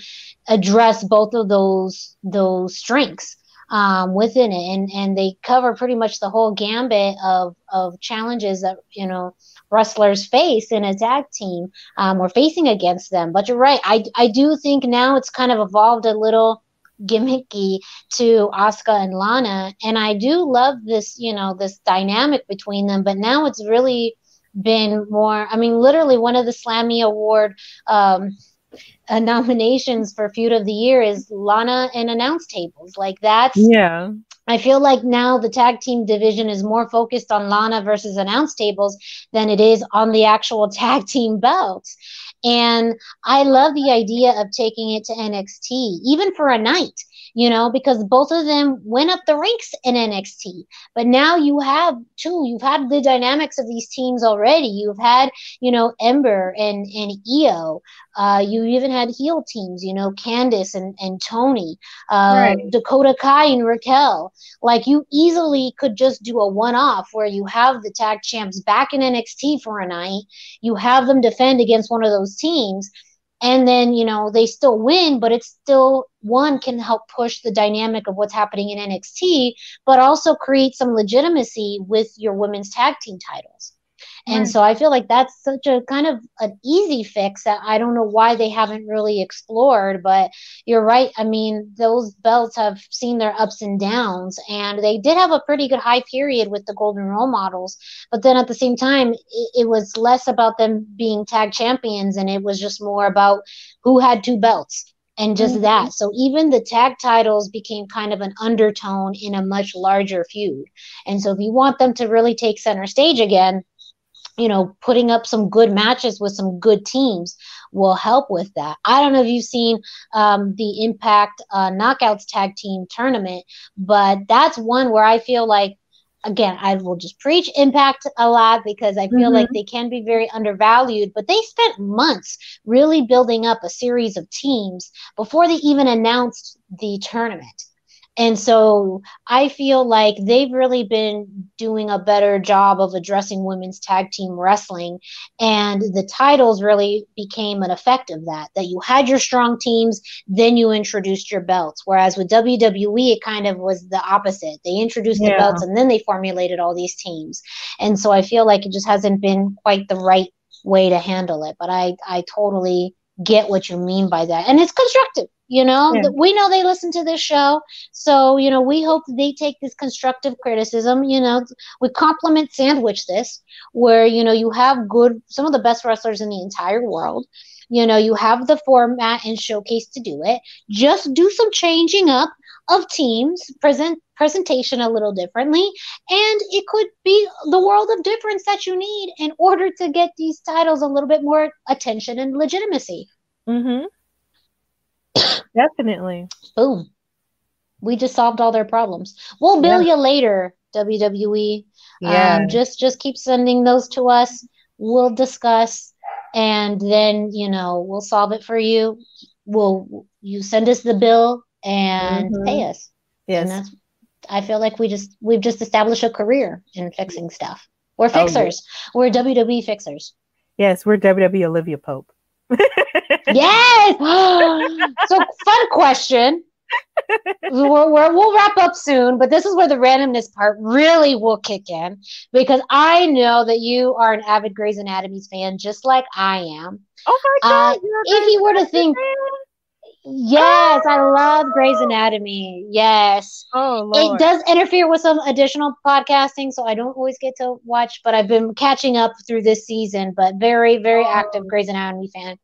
address both of those those strengths? Um, within it, and and they cover pretty much the whole gambit of of challenges that you know wrestlers face in a tag team um, or facing against them. But you're right. I, I do think now it's kind of evolved a little gimmicky to Asuka and Lana. And I do love this, you know, this dynamic between them. But now it's really been more, I mean, literally one of the Slammy Award um, uh, nominations for feud of the year is Lana and announce tables. Like that's yeah. I feel like now the tag team division is more focused on Lana versus announce tables than it is on the actual (laughs) tag team belts. And I love the idea of taking it to NXT, even for a night you know, because both of them went up the ranks in NXT. But now you have two, you've had the dynamics of these teams already. You've had, you know, Ember and, and Io. Uh, you even had heel teams, you know, Candice and, and Toni, uh, right. Dakota Kai and Raquel. Like you easily could just do a one off where you have the tag champs back in NXT for a night. You have them defend against one of those teams and then you know they still win but it's still one can help push the dynamic of what's happening in NXT but also create some legitimacy with your women's tag team titles and so I feel like that's such a kind of an easy fix that I don't know why they haven't really explored. But you're right. I mean, those belts have seen their ups and downs, and they did have a pretty good high period with the Golden Role models. But then at the same time, it, it was less about them being tag champions, and it was just more about who had two belts and just mm-hmm. that. So even the tag titles became kind of an undertone in a much larger feud. And so if you want them to really take center stage again, you know, putting up some good matches with some good teams will help with that. I don't know if you've seen um, the Impact uh, Knockouts Tag Team Tournament, but that's one where I feel like, again, I will just preach Impact a lot because I feel mm-hmm. like they can be very undervalued, but they spent months really building up a series of teams before they even announced the tournament. And so I feel like they've really been doing a better job of addressing women's tag team wrestling. And the titles really became an effect of that, that you had your strong teams, then you introduced your belts. Whereas with WWE, it kind of was the opposite. They introduced yeah. the belts and then they formulated all these teams. And so I feel like it just hasn't been quite the right way to handle it. But I, I totally get what you mean by that. And it's constructive you know yeah. we know they listen to this show. So you know we hope they take this constructive criticism you know. We compliment sandwich this where you know you have good some of the best wrestlers in the entire world. You know you have the format and showcase to do it. Just do some changing up of teams present presentation a little differently. And it could be the world of difference that you need in order to get these titles a little bit more attention and legitimacy. Mm-hmm (coughs) Definitely. Boom. We just solved all their problems. We'll bill yeah. you later, WWE. Yeah. Um, just just keep sending those to us. We'll discuss, and then you know we'll solve it for you. We'll you send us the bill and mm-hmm. pay us. Yes. And that's. I feel like we just we've just established a career in fixing stuff. We're oh, fixers. Oh, yeah. We're WWE fixers. Yes, we're WWE Olivia Pope. (laughs) yes. (gasps) so fun question. we're, we're, we'll wrap up soon, but this is where the randomness part really will kick in because I know that you are an avid Grey's Anatomy fan, just like I am. Oh my god! Uh, if you were to think, yes, oh. I love Grey's Anatomy. Yes, oh Lord. it does interfere with some additional podcasting, so I don't always get to watch. But I've been catching up through this season. But very, very oh. active Grey's Anatomy fan.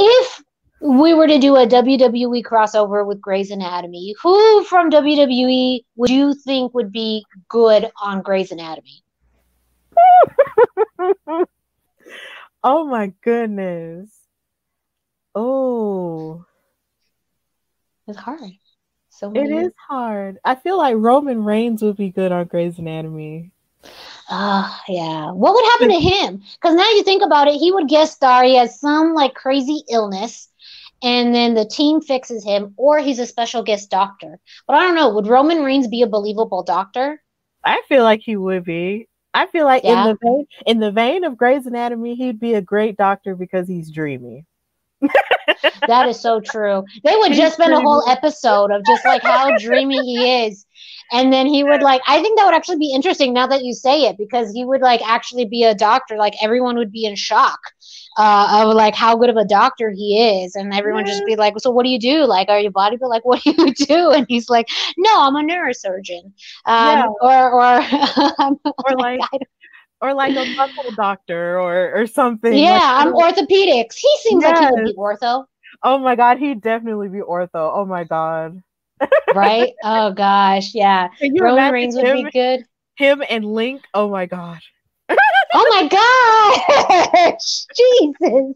If we were to do a WWE crossover with Grey's Anatomy, who from WWE would you think would be good on Grey's Anatomy? (laughs) oh my goodness. Oh. It's hard. So it is hard. I feel like Roman Reigns would be good on Grey's Anatomy. Ah, uh, yeah. What would happen to him? Because now you think about it, he would guest star. He has some like crazy illness and then the team fixes him, or he's a special guest doctor. But I don't know. Would Roman Reigns be a believable doctor? I feel like he would be. I feel like yeah. in the vein in the vein of Grey's Anatomy, he'd be a great doctor because he's dreamy. (laughs) that is so true. They would just spend a whole episode of just like how dreamy he is. And then he would like I think that would actually be interesting now that you say it because he would like actually be a doctor like everyone would be in shock uh, of like how good of a doctor he is, and everyone just be like, "So what do you do? Like, are you bodybuilder? Like, what do you (laughs) do?" And he's like, "No, I'm a neurosurgeon." Um, yeah. Or or (laughs) or like. or like a muscle doctor or or something. Yeah, like, I'm orthopedics. He seems yes. like he would be ortho. Oh my god, he'd definitely be ortho. Oh my god. Right? Oh gosh, yeah. (laughs) Roman Reigns would him, be good. Him and Link. Oh my god oh my gosh, (laughs) Jesus.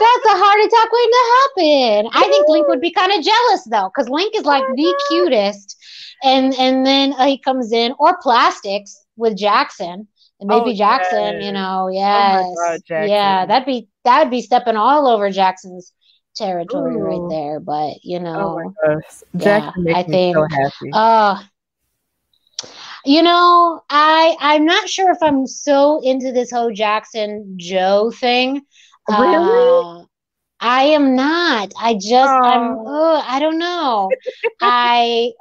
that's a heart attack waiting to happen. I think Link would be kind of jealous though, because Link is like the cutest, and and then uh, he comes in or plastics with Jackson, and maybe oh, Jackson, yes. you know, yes, oh God, yeah, that'd be that'd be stepping all over Jackson's territory Ooh. right there. But you oh know, oh yeah, I think, so happy. Oh, you know, I I'm not sure if I'm so into this whole Jackson Jo thing. Really? Uh, I am not. I just oh. I'm. Oh, I don't know. I,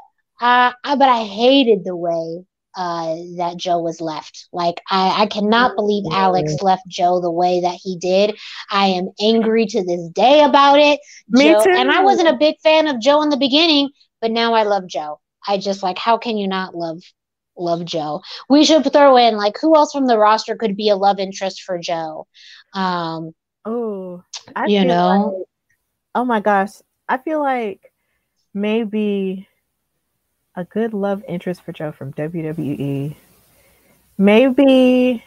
uh, but I hated the way uh, that Jo was left. Like I, I cannot believe Alex left Jo the way that he did. I am angry to this day about it. Me Jo, too. And I wasn't a big fan of Jo in the beginning, but now I love Jo. I just like how can you not love love Jo. We should throw in like who else from the roster could be a love interest for Jo. Um, oh, you know, like, oh my gosh, I feel like maybe a good love interest for Jo from WWE. Maybe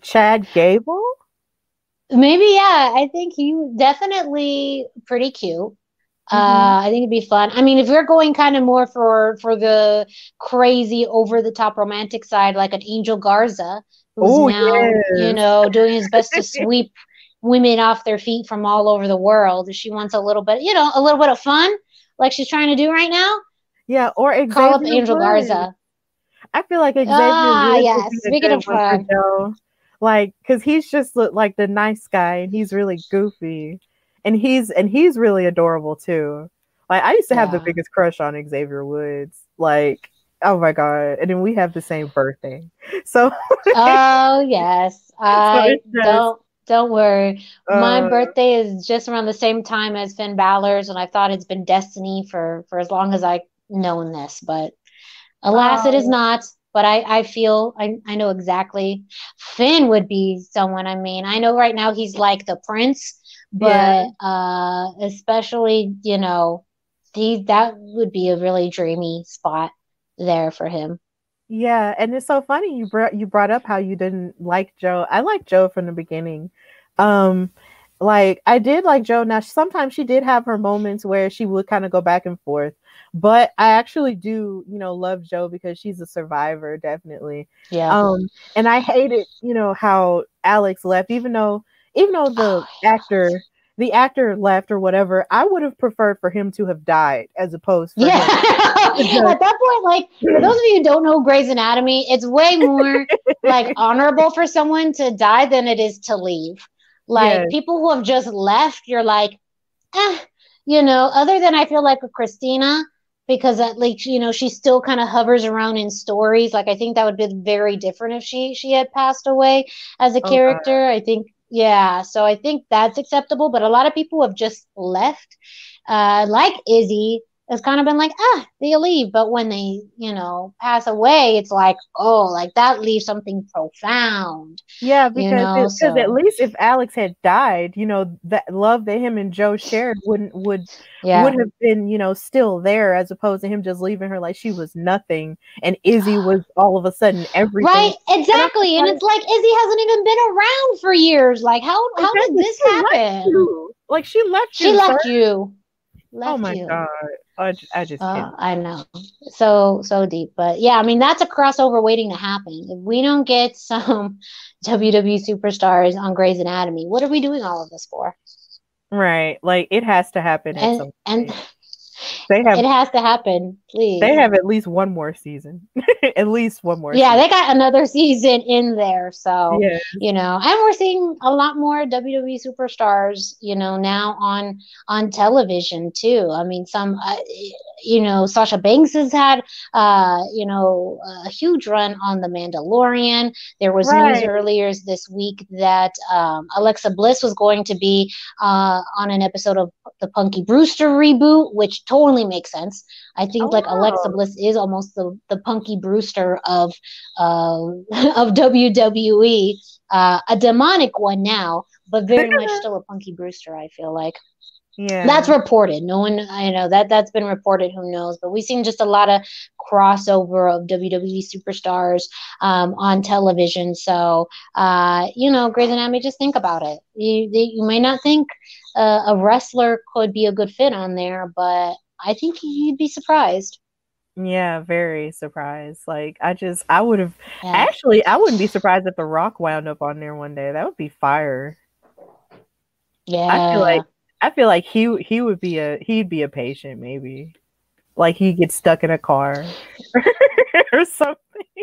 Chad Gable. Maybe yeah, I think he definitely pretty cute. Mm-hmm. Uh, I think it'd be fun. I mean, if you're going kind of more for for the crazy, over the top romantic side, like an Angel Garza, who's Ooh, now yes. you know doing his best to (laughs) sweep women off their feet from all over the world. She wants a little bit, you know, a little bit of fun, like she's trying to do right now. Yeah, or Xavier call up Angel Wood. Garza. I feel like Xavier. Ah, yeah. Speaking of fun, like because he's just like the nice guy and he's really goofy and he's and he's really adorable too. Like I used to yeah. have the biggest crush on Xavier Woods. Like oh my god, and then we have the same birthday. (laughs) So oh yes, (laughs) I so don't don't worry. My uh, birthday is just around the same time as Finn Balor's, and I thought it's been destiny for for as long as I known this, but alas, it is oh. not. But I, I feel I, I know exactly Finn would be someone. I mean, I know right now he's like the prince, but yeah. uh, especially you know he that would be a really dreamy spot there for him. Yeah, and it's so funny you brought you brought up how you didn't like Jo. I liked Jo from the beginning. Um like I did like Jo. Now sometimes she did have her moments where she would kind of go back and forth, but I actually do, you know, love Jo because she's a survivor, definitely. Yeah. Um, and I hated, you know, how Alex left, even though even though the oh, actor the actor left or whatever, I would have preferred for him to have died as opposed yeah. (laughs) At that point, like for those of you who don't know Grey's Anatomy, it's way more like (laughs) honorable for someone to die than it is to leave. Like yes. people who have just left, you're like, eh, you know, other than I feel like with Cristina, because at least you know she still kind of hovers around in stories like i think that would be very different if she she had passed away as a okay. character i think yeah so i think that's acceptable but a lot of people have just left uh like izzie it's kind of been like ah they leave but when they you know pass away it's like oh like that leaves something profound yeah because you know? so, at least if alex had died you know that love that him and jo shared wouldn't would yeah. would have been you know still there as opposed to him just leaving her like she was nothing and izzie (sighs) was all of a sudden everything right exactly and, and it's like izzie hasn't even been around for years like how how did this happen like she left you. she left you left oh my you. god I just, I just uh, I know. So so deep, but yeah, I mean that's a crossover waiting to happen. If we don't get some (laughs) WWE superstars on Grey's Anatomy, what are we doing all of this for? Right, like it has to happen. And and they have it has to happen, please. They have at least one more season. (laughs) at least one more. Yeah, season. they got another season in there. So yeah. you know, and we're seeing a lot more WWE superstars, you know, now on on television too. I mean, some uh, you know, Sasha Banks has had, uh, you know, a huge run on The Mandalorian. There was right. news earlier this week that um, Alexa Bliss was going to be uh, on an episode of the Punky Brewster reboot, which totally makes sense. I think oh, like wow. Alexa Bliss is almost the, the Punky Brewster of uh, of (laughs) WWE, uh, a demonic one now, but very much still a Punky Brewster. I feel like. Yeah. That's reported. No one I know that that's been reported, who knows. But we've seen just a lot of crossover of WWE superstars um, on television. So uh, you know, Grey's Anatomy, just think about it. You you may not think uh, a wrestler could be a good fit on there, but I think you'd be surprised. Yeah, very surprised. Like I just I would have yeah. actually I wouldn't be surprised if The Rock wound up on there one day. That would be fire. Yeah. I feel like I feel like he he would be a he'd be a patient maybe. Like he gets stuck in a car (laughs) or something.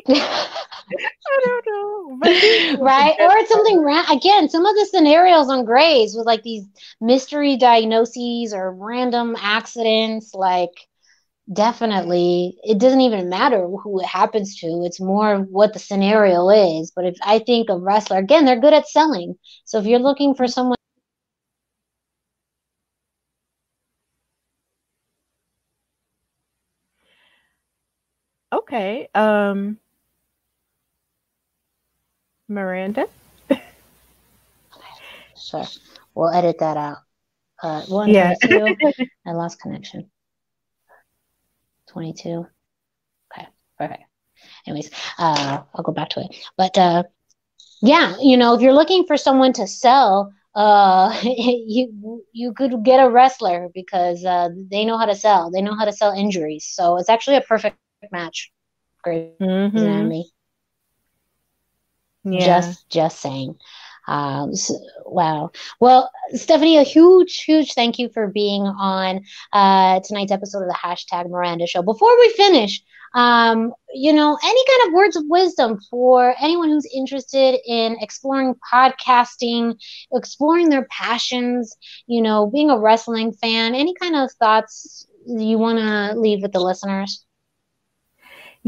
(laughs) I don't know. right? Or it's something ra- again, some of the scenarios on Grey's with like these mystery diagnoses or random accidents, like definitely it doesn't even matter who it happens to. It's more what the scenario is. But if I think of wrestler, again, they're good at selling. So if you're looking for someone Okay. Um Miranda. (laughs) sure. We'll edit that out. Uh one yeah. (laughs) I lost connection. 22. Okay, perfect. Anyways, uh I'll go back to it. But uh yeah, you know, if you're looking for someone to sell, uh (laughs) you you could get a wrestler because uh they know how to sell. They know how to sell injuries. So it's actually a perfect match. Great mm-hmm. Anatomy. Yeah. Just just saying. Um, so, wow. Well, Stephanie, a huge, huge thank you for being on uh, tonight's episode of the hashtag Miranda Show. Before we finish, um, you know, any kind of words of wisdom for anyone who's interested in exploring podcasting, exploring their passions, you know, being a wrestling fan, any kind of thoughts you want to leave with the listeners?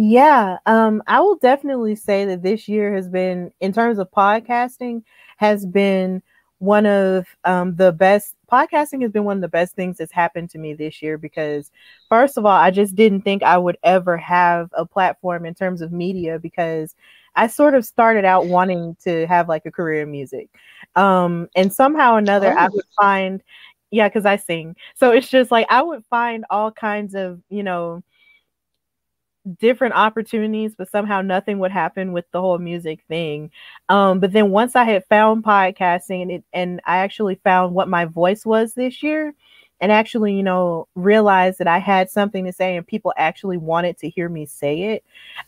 Yeah, um, I will definitely say that this year has been, in terms of podcasting, has been one of um, the best. Podcasting has been one of the best things that's happened to me this year because, first of all, I just didn't think I would ever have a platform in terms of media because I sort of started out wanting to have like a career in music. Um, and somehow or another, oh. I would find, yeah, because I sing. So it's just like I would find all kinds of, you know, different opportunities, but somehow nothing would happen with the whole music thing. Um, but then once I had found podcasting and it, and I actually found what my voice was this year, and actually, you know, realized that I had something to say and people actually wanted to hear me say it,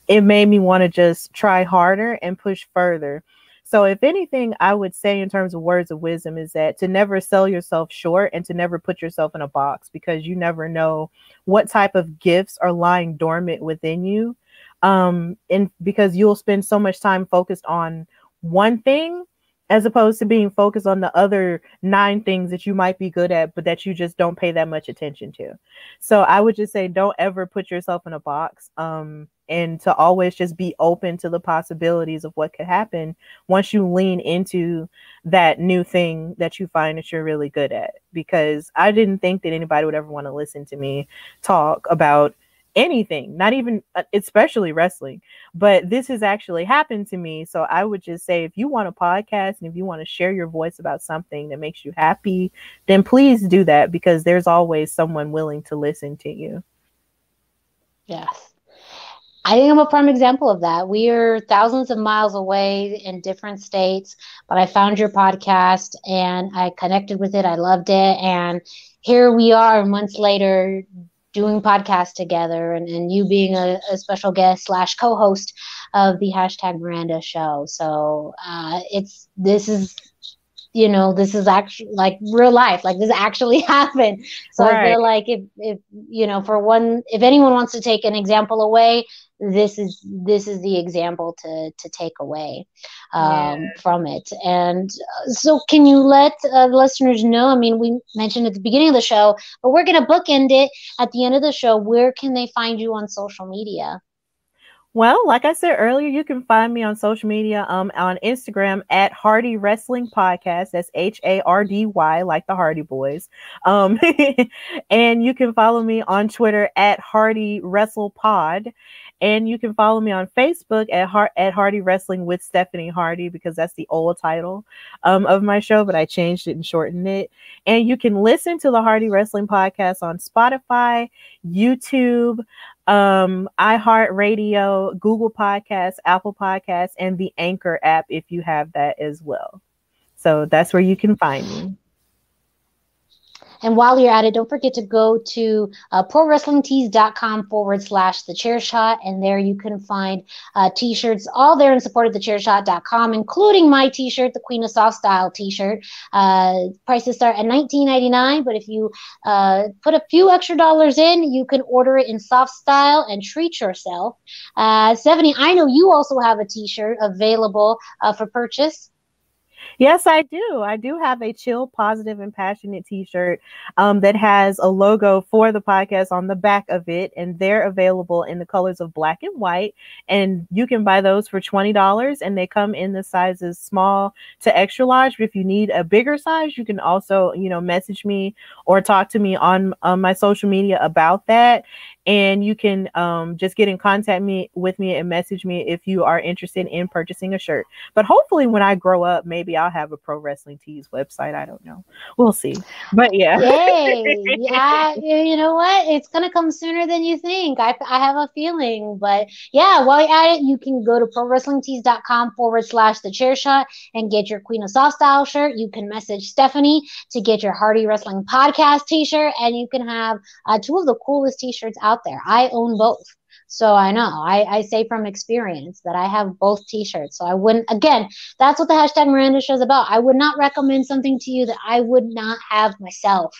it made me want to just try harder and push further. So, if anything, I would say in terms of words of wisdom is that to never sell yourself short and to never put yourself in a box because you never know what type of gifts are lying dormant within you. Um, and because you'll spend so much time focused on one thing as opposed to being focused on the other nine things that you might be good at, but that you just don't pay that much attention to. So I would just say, don't ever put yourself in a box. Um, and to always just be open to the possibilities of what could happen once you lean into that new thing that you find that you're really good at. Because I didn't think that anybody would ever want to listen to me talk about anything, not even uh, especially wrestling. But this has actually happened to me. So I would just say if you want a podcast and if you want to share your voice about something that makes you happy, then please do that because there's always someone willing to listen to you. Yes. I think I'm a prime example of that. We are thousands of miles away in different states, but I found your podcast and I connected with it. I loved it. And here we are months later doing podcasts together and, and you being a, a special guest slash co-host of the hashtag Miranda show. So uh, it's this is you know this is actually like real life like this actually (laughs) happened so right. i feel like if if you know for one if anyone wants to take an example away this is this is the example to to take away um, yeah. from it and uh, so can you let uh, listeners know i mean we mentioned at the beginning of the show but we're going to bookend it at the end of the show where can they find you on social media well, like I said earlier, you can find me on social media um, on Instagram at Hardy Wrestling Podcast. That's H A R D Y, like the Hardy Boys. Um, (laughs) and you can follow me on Twitter at Hardy Wrestle Pod. And you can follow me on Facebook at Har- at Hardy Wrestling with Stephanie Hardy because that's the old title um, of my show, but I changed it and shortened it. And you can listen to the Hardy Wrestling podcast on Spotify, YouTube, um, iHeartRadio, Google Podcasts, Apple Podcasts, and the Anchor app if you have that as well. So that's where you can find me. And while you're at it, don't forget to go to uh, prowrestlingtees.com forward slash the chair shot. And there you can find uh, t shirts all there in support of the chairshot.com, including my t shirt, the Queen of Soft Style t shirt. Uh, prices start at $19.99, but if you uh, put a few extra dollars in, you can order it in soft style and treat yourself. Uh, Stephanie, I know you also have a t shirt available uh, for purchase. Yes, I do. I do have a chill, positive, and passionate T-shirt um, that has a logo for the podcast on the back of it, and they're available in the colors of black and white. And you can buy those for twenty dollars, and they come in the sizes small to extra large. But if you need a bigger size, you can also, you know, message me or talk to me on, on my social media about that and you can um, just get in contact me with me and message me if you are interested in purchasing a shirt. But hopefully, when I grow up, maybe I'll have a pro wrestling tees website. I don't know. We'll see. But yeah, Yay. (laughs) yeah, you know what? It's gonna come sooner than you think. I, I have a feeling. But yeah, while you're at it, you can go to prowrestlingtees.com forward slash the chair shot and get your Queen of Soft Style shirt. You can message Stephanie to get your Hardy Wrestling Podcast t-shirt, and you can have uh, two of the coolest t-shirts out out there. I own both. So I know I, I say from experience that I have both t-shirts. So I wouldn't again, that's what the hashtag Miranda show is about. I would not recommend something to you that I would not have myself.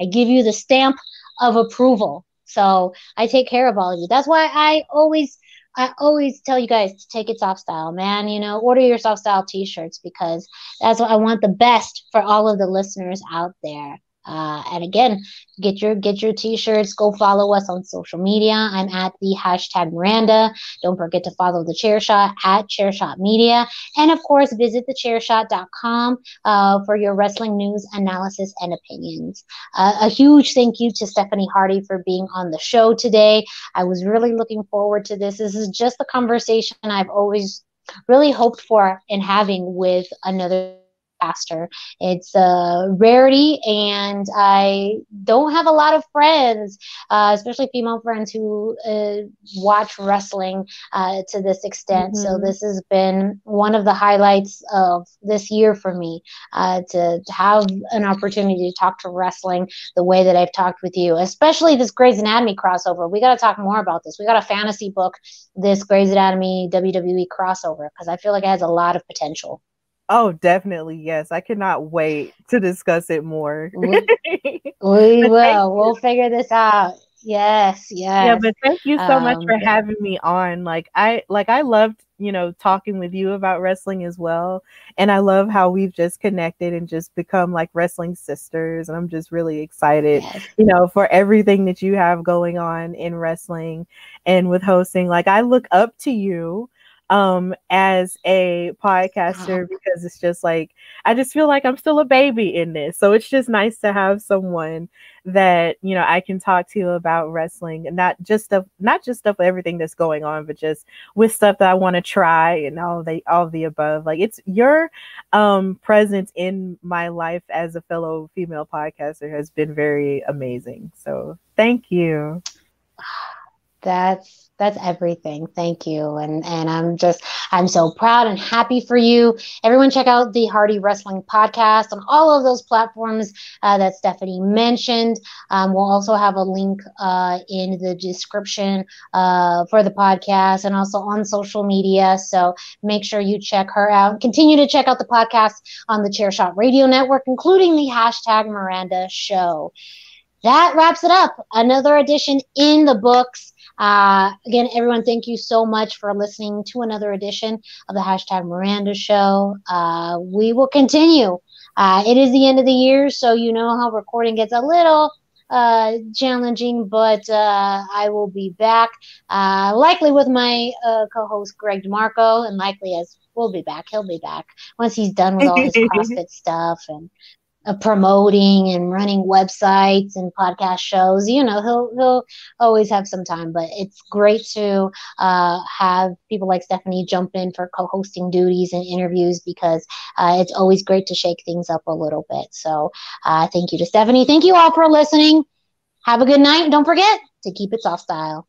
I give you the stamp of approval. So I take care of all of you. That's why I always I always tell you guys to take it soft style, man. You know, order your soft style t-shirts because that's what I want the best for all of the listeners out there. Uh, and again, get your get your t-shirts. Go follow us on social media. I'm at the hashtag Miranda. Don't forget to follow the Chairshot at Chairshot Media, and of course, visit thechairshot.com uh, for your wrestling news, analysis, and opinions. Uh, a huge thank you to Stephanie Hardy for being on the show today. I was really looking forward to this. This is just the conversation I've always really hoped for in having with another podcaster. It's a rarity, and I don't have a lot of friends, uh, especially female friends who uh, watch wrestling uh, to this extent. Mm-hmm. So this has been one of the highlights of this year for me uh, to, to have an opportunity to talk to wrestling the way that I've talked with you, especially this Grey's Anatomy crossover. We got to talk more about this. We got a fantasy book this Grey's Anatomy WWE crossover because I feel like it has a lot of potential. Oh, definitely. Yes. I cannot wait to discuss it more. (laughs) we, we will. We'll figure this out. Yes, yes. Yeah, but thank you so um, much for having me on. Like I like I loved, you know, talking with you about wrestling as well. And I love how we've just connected and just become like wrestling sisters. And I'm just really excited, yes. you know, for everything that you have going on in wrestling and with hosting. Like I look up to you um as a podcaster wow. because it's just like I just feel like I'm still a baby in this. So it's just nice to have someone that, you know, I can talk to about wrestling and not just stuff not just stuff everything that's going on, but just with stuff that I want to try and all the all the above. Like it's your um presence in my life as a fellow female podcaster has been very amazing. So thank you. (sighs) That's that's everything. Thank you. And and I'm just I'm so proud and happy for you. Everyone check out the Hardy Wrestling podcast on all of those platforms uh, that Stephanie mentioned. Um, we'll also have a link uh, in the description uh, for the podcast and also on social media. So make sure you check her out. Continue to check out the podcast on the Chairshot Radio Network, including the hashtag Miranda Show. That wraps it up. Another edition in the books. Uh, again, everyone, thank you so much for listening to another edition of the hashtag Miranda Show. Uh, we will continue. Uh, it is the end of the year, so you know how recording gets a little uh, challenging, but uh, I will be back, uh, likely with my uh, co-host Greg DeMarco, and likely as we'll be back. He'll be back once he's done with all his (laughs) CrossFit stuff and uh, promoting and running websites and podcast shows. You know, he'll he'll always have some time, but it's great to uh, have people like Stephanie jump in for co-hosting duties and interviews because uh, it's always great to shake things up a little bit. So, uh, thank you to Stephanie. Thank you all for listening. Have a good night. Don't forget to keep it soft style.